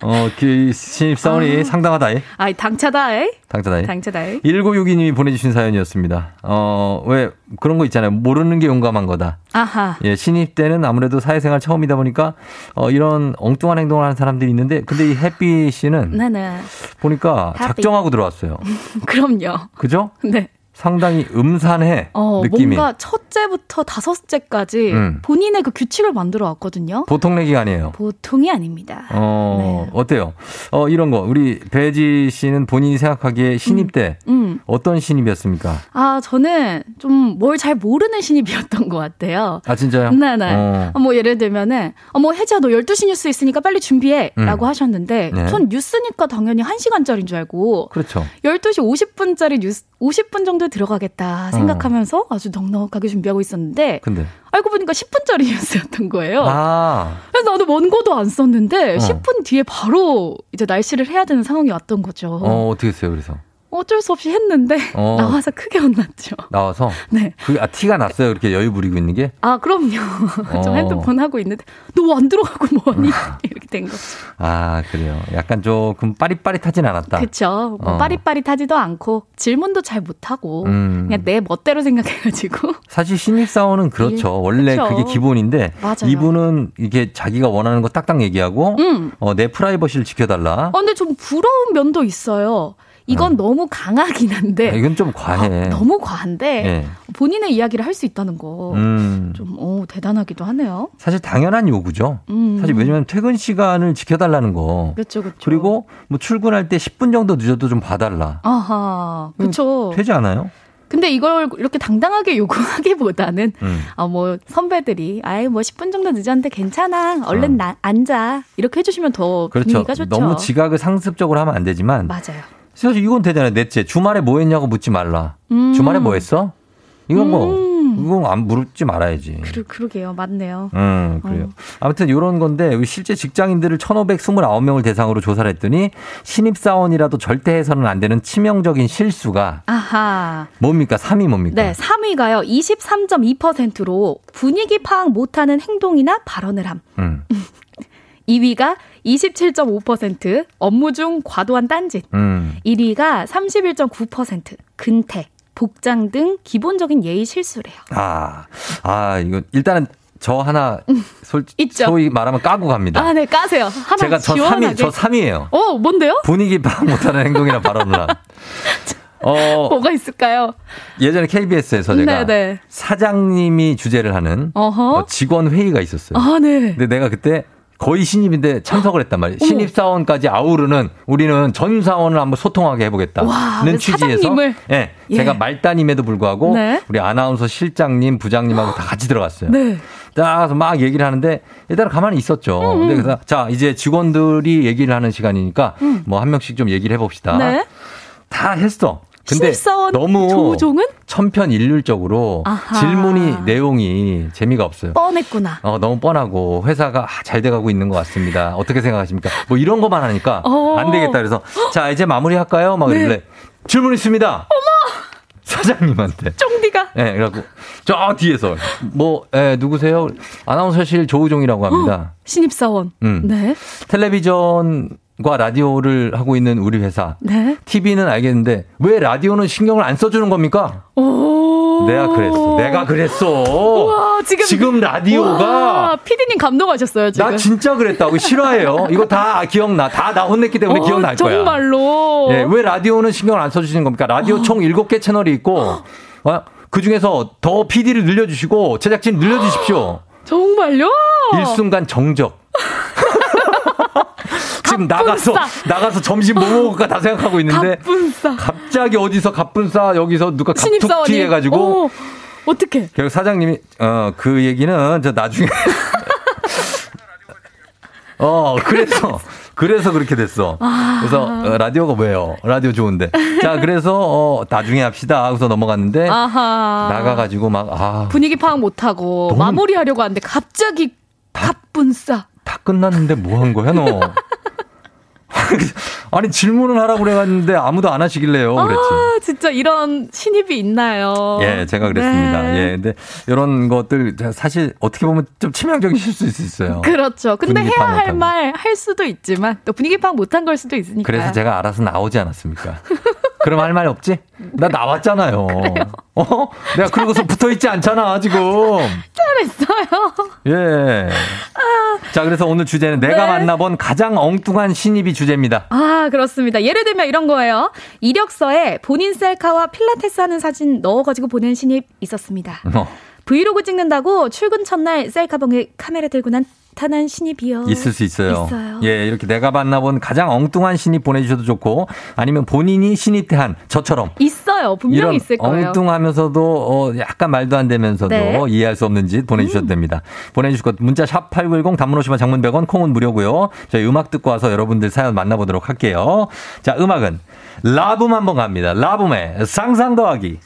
어, 그 신입 사원이 아. 상당하다. 아 당차다. 당차다. 에? 1962님이 보내주신 사연이었습니다. 어, 왜, 그런 거 있잖아요. 모르는 게 용감한 거다. 아하. 예, 신입 때는 아무래도 사회생활 처음이다 보니까, 어, 이런 엉뚱한 행동을 하는 사람들이 있는데, 근데 이 햇빛 씨는 네네. 보니까 햇빛. 작정하고 들어왔어요. 그럼요. 그죠? 네. 상당히 음산해. 어, 느낌이. 뭔가 첫째부터 다섯째까지 음. 본인의 그 규칙을 만들어 왔거든요. 보통 내기가 아니에요. 보통이 아닙니다. 어, 네. 어때요? 어, 이런 거. 우리 배지 씨는 본인이 생각하기에 신입 때 음. 어떤 신입이었습니까? 아, 저는 좀 뭘 잘 모르는 신입이었던 것 같아요. 아, 진짜요? 네 네. 어. 어, 뭐 예를 들면은, 어, 뭐 혜지야 너 12시 뉴스 있으니까 빨리 준비해. 음. 라고 하셨는데, 네. 전 뉴스니까 당연히 1시간짜리인 줄 알고, 그렇죠. 12시 50분짜리 뉴스, 50분 정도 에 들어가겠다 어. 생각하면서 아주 넉넉하게 준비하고 있었는데, 근데. 알고 보니까 10분짜리 뉴스였던 거예요. 아. 그래서 나도 원고도 안 썼는데 어. 10분 뒤에 바로 이제 날씨를 해야 되는 상황이 왔던 거죠. 어, 어떻게 했어요, 그래서? 어쩔 수 없이 했는데 어. 나와서 크게 혼났죠. 나와서 네. 그 아, 티가 났어요. 이렇게 여유 부리고 있는 게. 아 그럼요. 좀 어. 핸드폰 하고 있는데 너 안 들어가고 뭐하니 이렇게 된 거죠. 아 그래요. 약간 조금 빠릿빠릿하진 않았다. 그쵸. 뭐 어. 빠릿빠릿하지도 않고 질문도 잘 못하고 음. 그냥 내 멋대로 생각해가지고 사실 신입사원은 그렇죠. 일- 원래 그쵸. 그게 기본인데 맞아요. 이분은 이게 자기가 원하는 거 딱딱 얘기하고 음. 어, 내 프라이버시를 지켜달라. 어, 근데 좀 부러운 면도 있어요. 이건 너무 강하긴 한데 아, 이건 좀 과해. 아, 너무 과한데 예. 본인의 이야기를 할 수 있다는 거. 음. 좀, 오, 대단하기도 하네요. 사실 당연한 요구죠. 음. 사실 왜냐면 퇴근 시간을 지켜달라는 거. 그쵸, 그쵸. 그리고 뭐 출근할 때 10분 정도 늦어도 좀 봐달라. 아하, 그쵸. 되지 않아요? 근데 이걸 이렇게 당당하게 요구하기보다는, 음. 아, 뭐, 선배들이, 아이, 뭐, 10분 정도 늦었는데 괜찮아. 얼른 나, 앉아. 이렇게 해주시면 더 어. 그렇죠. 분위기가 좋죠. 너무 지각을 상습적으로 하면 안 되지만. 맞아요. 사실 이건 되잖아요. 넷째. 주말에 뭐 했냐고 묻지 말라. 음. 주말에 뭐 했어? 이건 뭐, 음. 이건 안 물지 말아야지. 그러, 그러게요. 맞네요. 음, 그래요. 아무튼 이런 건데 실제 직장인들을 1,529명을 대상으로 조사를 했더니 신입사원이라도 절대 해서는 안 되는 치명적인 실수가 아하. 뭡니까? 3위 뭡니까? 네, 3위가요. 23.2%로 분위기 파악 못하는 행동이나 발언을 함. 음, 2위가 27.5% 업무 중 과도한 딴짓. 음. 1위가 31.9% 근태, 복장 등 기본적인 예의 실수래요. 아, 아, 이거 일단은 저 하나 솔, 있죠. 소위 말하면 까고 갑니다. 아, 네, 까세요. 하나 제가 저 시원하게. 3위, 저 3위예요. 어, 뭔데요? 분위기 파악 못하는 행동이나 발언을 함. 어, 뭐가 있을까요? 예전에 KBS에서 제가 네네. 사장님이 주제를 하는 어허. 어, 직원 회의가 있었어요. 아, 네. 근데 내가 그때 거의 신입인데 참석을 했단 말이에요. 어머. 신입사원까지 아우르는 우리는 전 사원을 한번 소통하게 해보겠다는 와, 취지에서. 예, 예. 제가 말단임에도 불구하고 네. 우리 아나운서 실장님, 부장님하고 다 같이 들어갔어요. 네. 딱 가서 막 얘기를 하는데 일단 가만히 있었죠. 음, 근데 그래서 자 이제 직원들이 얘기를 하는 시간이니까 음. 뭐한 명씩 좀 얘기를 해봅시다. 네. 다 했어. 근데 신입사원 너무 조종은? 천편일률적으로 아하. 질문이 내용이 재미가 없어요. 뻔했구나. 어, 너무 뻔하고 회사가 아, 잘 돼가고 있는 것 같습니다. 어떻게 생각하십니까? 뭐 이런 것만 하니까 어. 안 되겠다. 그래서 자 이제 마무리할까요? 막 네. 이래 질문 있습니다. 어머 사장님한테. 쫑디가. 예, 네, 그래갖고 저 뒤에서 뭐 예, 누구세요? 아나운서실 조우종이라고 합니다. 신입 사원. 음. 네. 텔레비전 과 라디오를 하고 있는 우리 회사. 네. TV는 알겠는데 왜 라디오는 신경을 안 써주는 겁니까? 오. 내가 그랬어. 내가 그랬어. 와, 지금. 라디오가 피디님 감동하셨어요, 지금. 나 진짜 그랬다고 싫어해요. 이거 다 기억나. 다 나 혼냈기 때문에 어, 기억날 거야. 정말로. 예, 왜 라디오는 신경을 안 써주시는 겁니까? 라디오 총 7개 채널이 있고, 어? 그 중에서 더 PD를 늘려주시고, 제작진 늘려주십시오. 정말요? 일순간 정적. 지금 나가서, 나가서 점심 뭐 먹을까 다 생각하고 있는데, 갑분싸. 갑자기 어디서 갑분싸, 여기서 누가. 갑툭튀 해가지고, 어, 어떻게? 결국 사장님이, 어, 그 얘기는 저 나중에. 어, 그래서, 그래서 그렇게 됐어. 아. 그래서, 어, 라디오가 왜요? 라디오 좋은데. 자, 그래서, 어, 나중에 합시다. 하고서 넘어갔는데, 아하. 나가가지고 막, 아, 분위기 파악 못하고 마무리하려고 하는데 갑자기 갑분싸. 다 끝났는데 뭐 한 거야, 너? 아니, 질문을 하라고 그래갔는데 아무도 안 하시길래요. 그랬지. 아, 진짜 이런 신입이 있나요? 예, 제가 그랬습니다. 네. 예, 근데 이런 것들 사실 어떻게 보면 좀 치명적인 실수일 수 있어요. 그렇죠. 근데 해야 할. 말 할 수도 있지만 또 분위기 파악 못한 걸 수도 있으니까. 그래서 제가 알아서 나오지 않았습니까? 그럼 할 말 없지? 나 나왔잖아요. 어? 내가 그러고서 붙어 있지 않잖아, 지금. 잘했어요. 예. 자, 그래서 오늘 주제는 내가 네. 만나본 가장 엉뚱한 신입이 주제입니다. 아, 그렇습니다. 예를 들면 이런 거예요. 이력서에 본인 셀카와 필라테스 하는 사진 넣어가지고 보낸 신입 있었습니다. 어, 브이로그 찍는다고 출근 첫날 셀카봉에 카메라 들고 나타난 신입이요. 있을 수 있어요. 있어요. 예, 이렇게 내가 만나본 가장 엉뚱한 신입 보내주셔도 좋고, 아니면 본인이 신입 때 한 저처럼. 있어요. 분명히 있을 거예요. 엉뚱하면서도 어, 약간 말도 안 되면서도 네. 음. 이해할 수 없는 짓 보내주셔도 됩니다. 보내주실 것 문자 샵 8910 단문 50원 장문 100원 콩은 무료고요. 저희 음악 듣고 와서 여러분들 사연 만나보도록 할게요. 자 음악은 라붐 한번 갑니다. 라붐의 상상 더하기.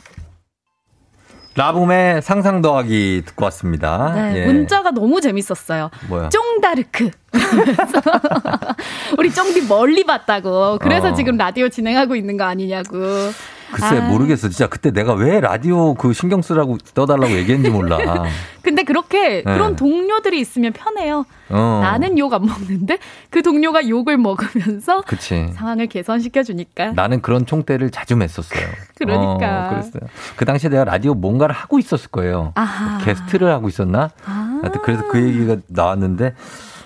라붐의 상상 더하기 듣고 왔습니다. 네, 예. 문자가 너무 재밌었어요. 뭐야? 쫑다르크. 우리 쫑디 멀리 봤다고. 그래서 어. 지금 라디오 진행하고 있는 거 아니냐고. 글쎄 아, 모르겠어. 진짜 그때 내가 왜 라디오 그 신경 쓰라고 떠달라고 얘기했는지 몰라. 근데 그렇게 네. 그런 동료들이 있으면 편해요. 어. 나는 욕 안 먹는데 그 동료가 욕을 먹으면서 그치. 상황을 개선시켜 주니까. 나는 그런 총대를 자주 맸었어요. 그러니까. 어, 그랬어요. 그 당시에 내가 라디오 뭔가를 하고 있었을 거예요. 아하. 게스트를 하고 있었나? 아. 하여튼 그래서 그 얘기가 나왔는데,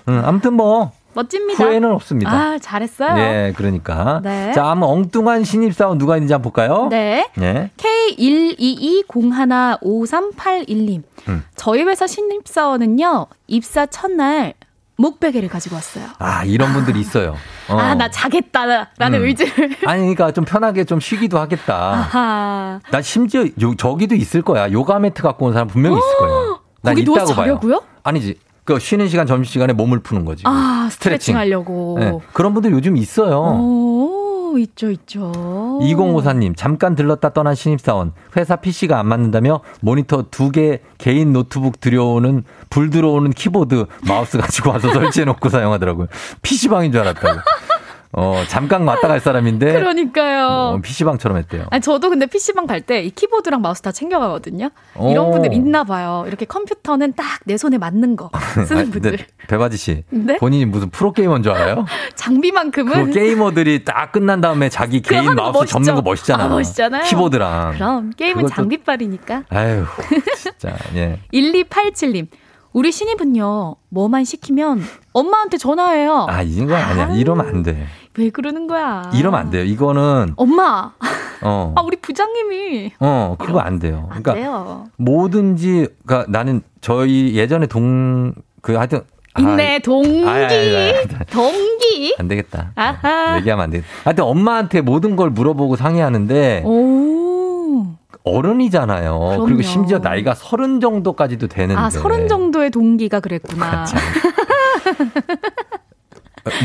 음, 아무튼 뭐, 멋집니다. 후회는 없습니다. 아, 잘했어요. 예, 그러니까. 네. 자, 한번 엉뚱한 신입사원 누가 있는지 한번 볼까요? 네. 네. K122015381님. 음. 저희 회사 신입사원은요, 입사 첫날 목베개를 가지고 왔어요. 아, 이런 분들이 있어요. 어. 아, 나 자겠다라는 음. 의지를. 아니, 그러니까 좀 편하게 좀 쉬기도 하겠다. 아하. 나 심지어 요, 저기도 있을 거야. 요가 매트 갖고 온 사람 분명히 있을 거야. 난 거기 누워서 있다고 봐요. 자려고요? 아니지. 그 쉬는 시간 점심 시간에 몸을 푸는 거지. 아, 스트레칭 하려고. 네, 그런 분들 요즘 있어요. 오, 있죠, 있죠. 2054님, 잠깐 들렀다 떠난 신입사원. 회사 PC가 안 맞는다며 모니터 두 개 개인 노트북 들여오는, 불 들어오는 키보드, 마우스 가지고 와서 설치해놓고 사용하더라고요. PC방인 줄 알았다고. 어, 잠깐 왔다 갈 사람인데. 그러니까요. 어, PC방처럼 했대요. 아니, 저도 근데 PC방 갈 때 이 키보드랑 마우스 다 챙겨가거든요. 오. 이런 분들 있나 봐요. 이렇게 컴퓨터는 딱 내 손에 맞는 거 쓰는 아니, 분들. 배혜지 씨. 네? 본인이 무슨 프로게이머인 줄 알아요? 장비만큼은. 그 게이머들이 딱 끝난 다음에 자기 개인 마우스 멋있죠? 접는 거 멋있잖아. 아, 멋있잖아요. 키보드랑. 그럼 게임은 또- 장비빨이니까. 아유, 진짜, 예. 1287님. 우리 신입은요, 뭐만 시키면 엄마한테 전화해요. 아, 이런 거 아니야. 이러면 안 돼. 왜 그러는 거야? 이러면 안 돼요. 이거는, 엄마, 어, 아, 우리 부장님이. 어, 그거 안 돼요. 안 그러니까 돼요. 뭐든지, 그러니까 나는 저희 예전에 동, 그 하여튼. 아, 있네, 동기. 아이, 아이, 아이, 아이. 동기. 안 되겠다. 아하. 얘기하면 안 되겠다. 하여튼 엄마한테 모든 걸 물어보고 상의하는데, 오. 어른이잖아요. 그럼요. 그리고 심지어 나이가 서른 정도까지도 되는데. 아, 서른 정도의 동기가 그랬구나.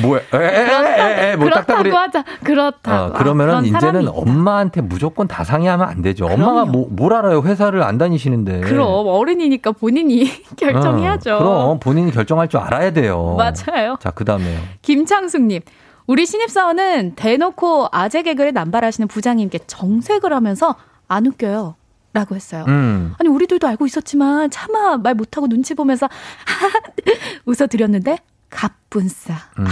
뭐야? 에에에에 뭐 그렇다고 딱딱거리. 하자. 그렇다고. 어, 그러면은 아, 이제는 사람이. 엄마한테 무조건 다 상의하면 안 되죠. 엄마가 그럼요. 뭐, 뭘 알아요? 회사를 안 다니시는데. 그럼 어른이니까 본인이 결정해야죠. 어, 그럼 본인이 결정할 줄 알아야 돼요. 맞아요. 자, 그 다음에요. 김창숙님. 우리 신입사원은 대놓고 아재 개그를 남발하시는 부장님께 정색을 하면서 안 웃겨요. 라고 했어요. 음. 아니, 우리들도 알고 있었지만 차마 말 못하고 눈치 보면서 웃어드렸는데 갑분싸. 음.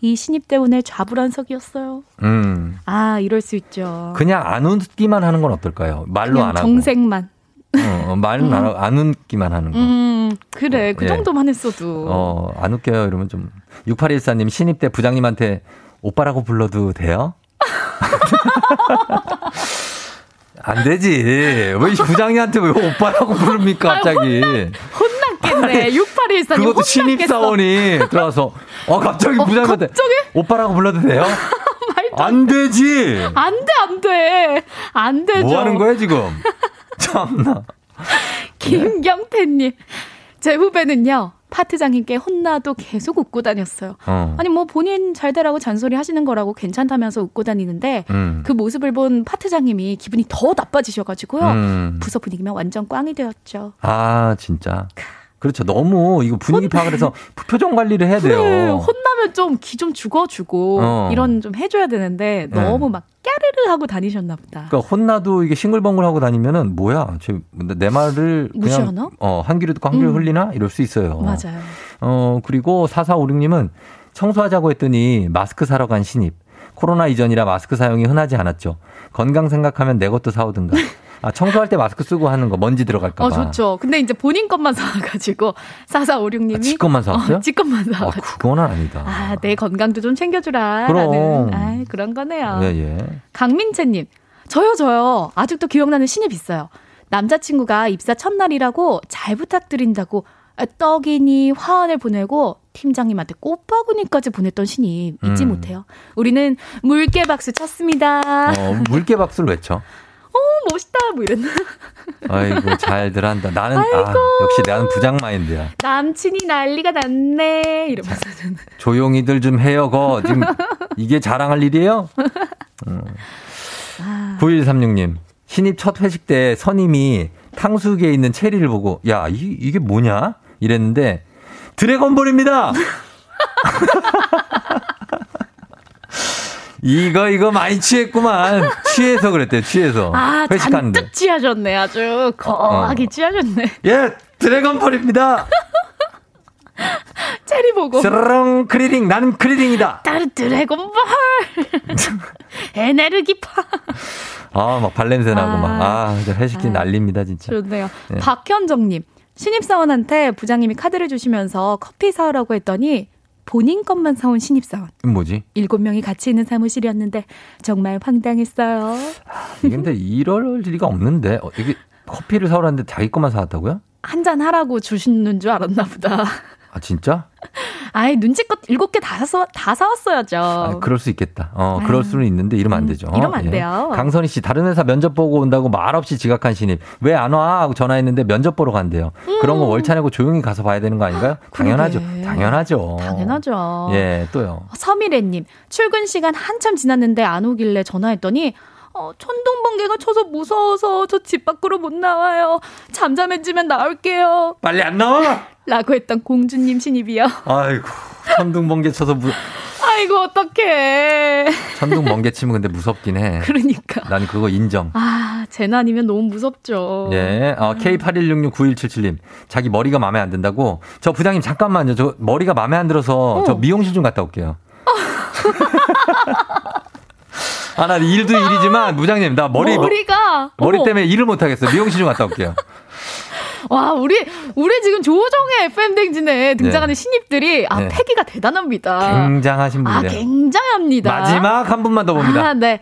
이 신입 때문에 좌불안석이었어요. 음. 아, 이럴 수 있죠. 그냥 안 웃기만 하는 건 어떨까요? 말로 안 하고. 정색만. 어, 어, 말은 안, 하고 안 웃기만 하는 거. 음, 그래. 그 예. 정도만 했어도. 어, 안 웃겨요. 이러면 좀. 6814님, 신입 때 부장님한테 오빠라고 불러도 돼요? 안 되지. 왜 부장님한테 왜 오빠라고 부릅니까, 갑자기. 혼 났겠네. 6814님. 그것도 신입사원이 들어와서, 어, 갑자기 어, 부장님한테 갑자기? 오빠라고 불러도 돼요? 안 되지. 안 돼, 안 돼. 안 되죠. 뭐 하는 거야, 지금? 참나. 김경태님. 제 후배는요, 파트장님께 혼나도 계속 웃고 다녔어요. 어. 아니, 뭐 본인 잘 되라고 잔소리 하시는 거라고 괜찮다면서 웃고 다니는데, 음. 그 모습을 본 파트장님이 기분이 더 나빠지셔가지고요. 음. 부서 분위기면 완전 꽝이 되었죠. 아, 진짜. 그렇죠. 너무 이거 분위기 파악을 해서 표정 관리를 해야 돼요. 그래, 혼나면 좀 기 좀 죽어주고, 어. 이런 좀 해줘야 되는데, 네. 너무 막 까르르 하고 다니셨나 보다. 그러니까 혼나도 이게 싱글벙글 하고 다니면은 뭐야? 저, 내 말을 무시하나? 어, 한 귀로 듣고 한 귀로 음. 흘리나? 이럴 수 있어요. 맞아요. 어, 그리고 4456님은 청소하자고 했더니 마스크 사러 간 신입. 코로나 이전이라 마스크 사용이 흔하지 않았죠. 건강 생각하면 내 것도 사오든가. 아, 청소할 때 마스크 쓰고 하는 거 먼지 들어갈까 봐. 어, 좋죠. 근데 이제 본인 것만 사와가지고, 4456님이. 아, 지 것만 사왔어요? 어, 지 것만 아, 사와가지고. 그건 아니다. 아, 내 건강도 좀 챙겨주라. 그럼. 라는, 아 그런 거네요. 예, 예. 강민채님, 저요, 저요. 아직도 기억나는 신입 있어요. 남자친구가 입사 첫날이라고 잘 부탁드린다고 아, 떡이니 화환을 보내고 팀장님한테 꽃바구니까지 보냈던 신입 잊지 음. 못해요. 우리는 물개 박수 쳤습니다. 어, 물개 박수를 외쳐. 어, 멋있다. 뭐 이랬나. 아이고, 잘들 한다. 나는, 아, 아이고. 역시 나는 부장 마인드야. 남친이 난리가 났네. 이러면서 저는. 조용히들 좀 해요, 거. 지금 이게 자랑할 일이에요? 음. 9136님, 신입 첫 회식 때 선임이 탕수기에 있는 체리를 보고, 야, 이, 이게 뭐냐? 이랬는데, 드래곤볼입니다! 이거 이거 많이 취했구만. 취해서 그랬대요. 취해서. 아, 회식하는데. 잔뜩 취하셨네. 아주 거하게 어. 취하셨네. 예, 드래곤펄입니다. 체리 보고. 스르릉 크리링 나는 크리링이다. 따르 드래곤볼. 에네르기파. 아, 막 발냄새 나고 막. 아, 이제 회식기 난립니다, 진짜. 좋네요. 예. 박현정님. 신입사원한테 부장님이 카드를 주시면서 커피 사오라고 했더니 본인 것만 사온 신입사원. 뭐지? 일곱 명이 같이 있는 사무실이었는데 정말 황당했어요. 이게 근데 이럴 리가 없는데. 어, 이게 커피를 사오라는데 자기 것만 사왔다고요? 한 잔 하라고 주시는 줄 알았나 보다. 아, 진짜? 아이, 눈치껏 일곱 개다 사, 다 사왔어야죠. 아, 그럴 수 있겠다. 어, 그럴 수는 있는데 이러면 안 되죠. 음, 예. 이러면 안 돼요. 강선희 씨, 다른 회사 면접 보고 온다고 말없이 지각한 신입. 왜 안 와? 하고 전화했는데 면접 보러 간대요. 그런 거 월차 내고 조용히 가서 봐야 되는 거 아닌가요? 당연하죠. 음. 그러게. 당연하죠. 당연하죠. 예, 또요. 서미래님, 출근 시간 한참 지났는데 안 오길래 전화했더니, 어, 천둥 번개가 쳐서 무서워서 저 집 밖으로 못 나와요. 잠잠해지면 나올게요. 빨리 안 나와! 라고 했던 공주님 신입이요. 아이고, 천둥 번개 쳐서 무, 아이고, 어떡해. 천둥 번개 치면 근데 무섭긴 해. 그러니까. 난 그거 인정. 아, 재난이면 너무 무섭죠. 예, 어, K81669177님. 자기 머리가 마음에 안 든다고. 저 부장님 잠깐만요. 저 머리가 마음에 안 들어서 어. 저 미용실 좀 갔다 올게요. 아, 나 일도 일이지만 부장님 나 머리 뭐- 머리가. 머리. 때문에 일을 못 하겠어요. 미용실 좀 갔다 올게요. 와, 우리, 우리 지금 조종의 FM댕진에 등장하는 네. 신입들이, 아, 네. 패기가 대단합니다. 굉장하신 아, 분이에요. 굉장합니다. 마지막 한 분만 더 봅니다. 아, 네.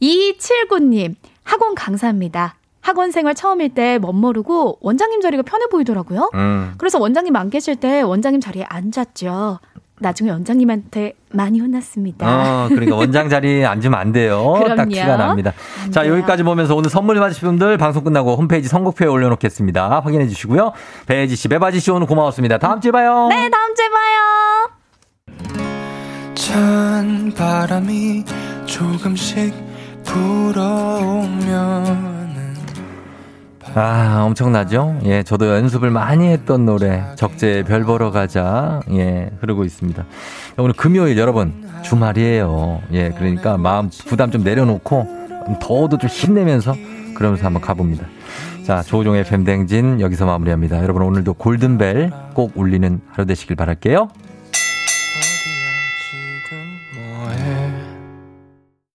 279님, 학원 강사입니다. 학원 생활 처음일 때 멋모르고 원장님 자리가 편해 보이더라고요. 음. 그래서 원장님 안 계실 때 원장님 자리에 앉았죠. 나중에 원장님한테 많이 혼났습니다. 어, 그러니까 원장 자리에 앉으면 안 돼요. 딱 그럼요. 티가 납니다. 안 자. 여기까지 보면서 오늘 선물 받으실 분들 방송 끝나고 홈페이지 선곡표에 올려놓겠습니다. 확인해 주시고요. 배혜지 씨, 배바지 씨 오늘 고마웠습니다. 다음 주에 봐요. 네, 다음 주에 봐요. 찬 바람이 조금씩 불어오면 아, 엄청나죠? 예, 저도 연습을 많이 했던 노래, 적재의 별 보러 가자. 예, 흐르고 있습니다. 오늘 금요일 여러분, 주말이에요. 예, 그러니까 마음 부담 좀 내려놓고, 더워도 좀 힘내면서, 그러면서 한번 가봅니다. 자, 조종의 fem댕진 여기서 마무리합니다. 여러분 오늘도 골든벨 꼭 울리는 하루 되시길 바랄게요.